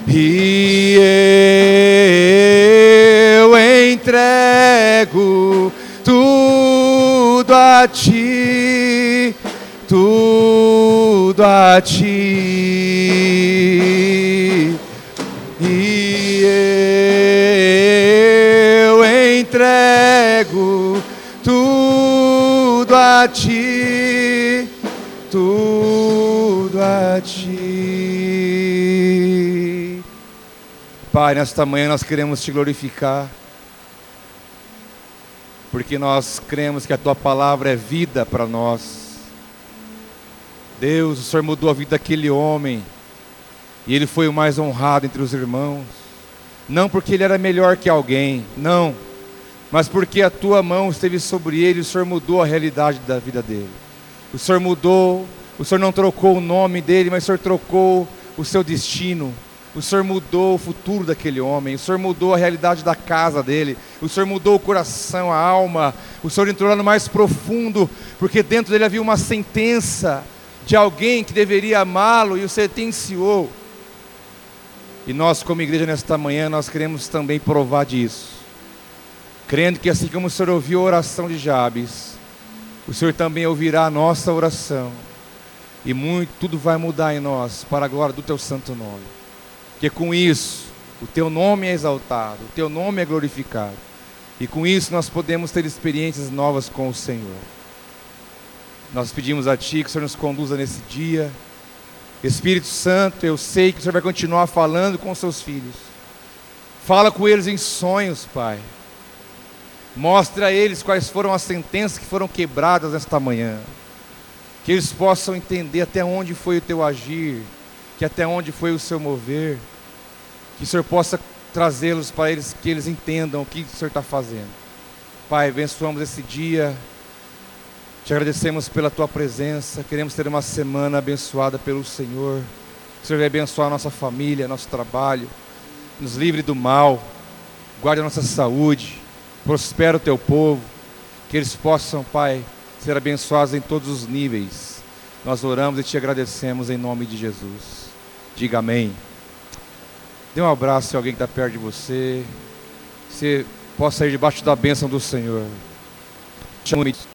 e eu entrego tudo a ti, tudo a ti. E eu entrego tudo a ti, tudo a ti. Pai, nesta manhã nós queremos te glorificar, porque nós cremos que a tua palavra é vida para nós. Deus, o Senhor mudou a vida daquele homem, e ele foi o mais honrado entre os irmãos, não porque ele era melhor que alguém, não, mas porque a tua mão esteve sobre ele, o Senhor mudou a realidade da vida dele. O Senhor mudou, o Senhor não trocou o nome dele, mas o Senhor trocou o seu destino. O Senhor mudou o futuro daquele homem, o Senhor mudou a realidade da casa dele, o Senhor mudou o coração, a alma, o Senhor entrou lá no mais profundo, porque dentro dele havia uma sentença de alguém que deveria amá-lo e o sentenciou. E nós, como igreja, nesta manhã, nós queremos também provar disso. Crendo que assim como o Senhor ouviu a oração de Jabes, o Senhor também ouvirá a nossa oração. E muito, tudo vai mudar em nós para a glória do teu santo nome. Que com isso, o teu nome é exaltado, o teu nome é glorificado. E com isso nós podemos ter experiências novas com o Senhor. Nós pedimos a Ti que o Senhor nos conduza nesse dia. Espírito Santo, eu sei que o Senhor vai continuar falando com os seus filhos. Fala com eles em sonhos, Pai. Mostra a eles quais foram as sentenças que foram quebradas nesta manhã. Que eles possam entender até onde foi o teu agir, que até onde foi o seu mover. Que o Senhor possa trazê-los para eles, que eles entendam o que o Senhor está fazendo. Pai, abençoamos esse dia. Te agradecemos pela tua presença. Queremos ter uma semana abençoada pelo Senhor. Que o Senhor vai abençoar a nossa família, nosso trabalho. Nos livre do mal. Guarde a nossa saúde. Prospera o teu povo. Que eles possam, Pai, ser abençoados em todos os níveis. Nós oramos e te agradecemos em nome de Jesus. Diga amém. Dê um abraço a alguém que está perto de você. Você possa ir debaixo da bênção do Senhor. Te amo.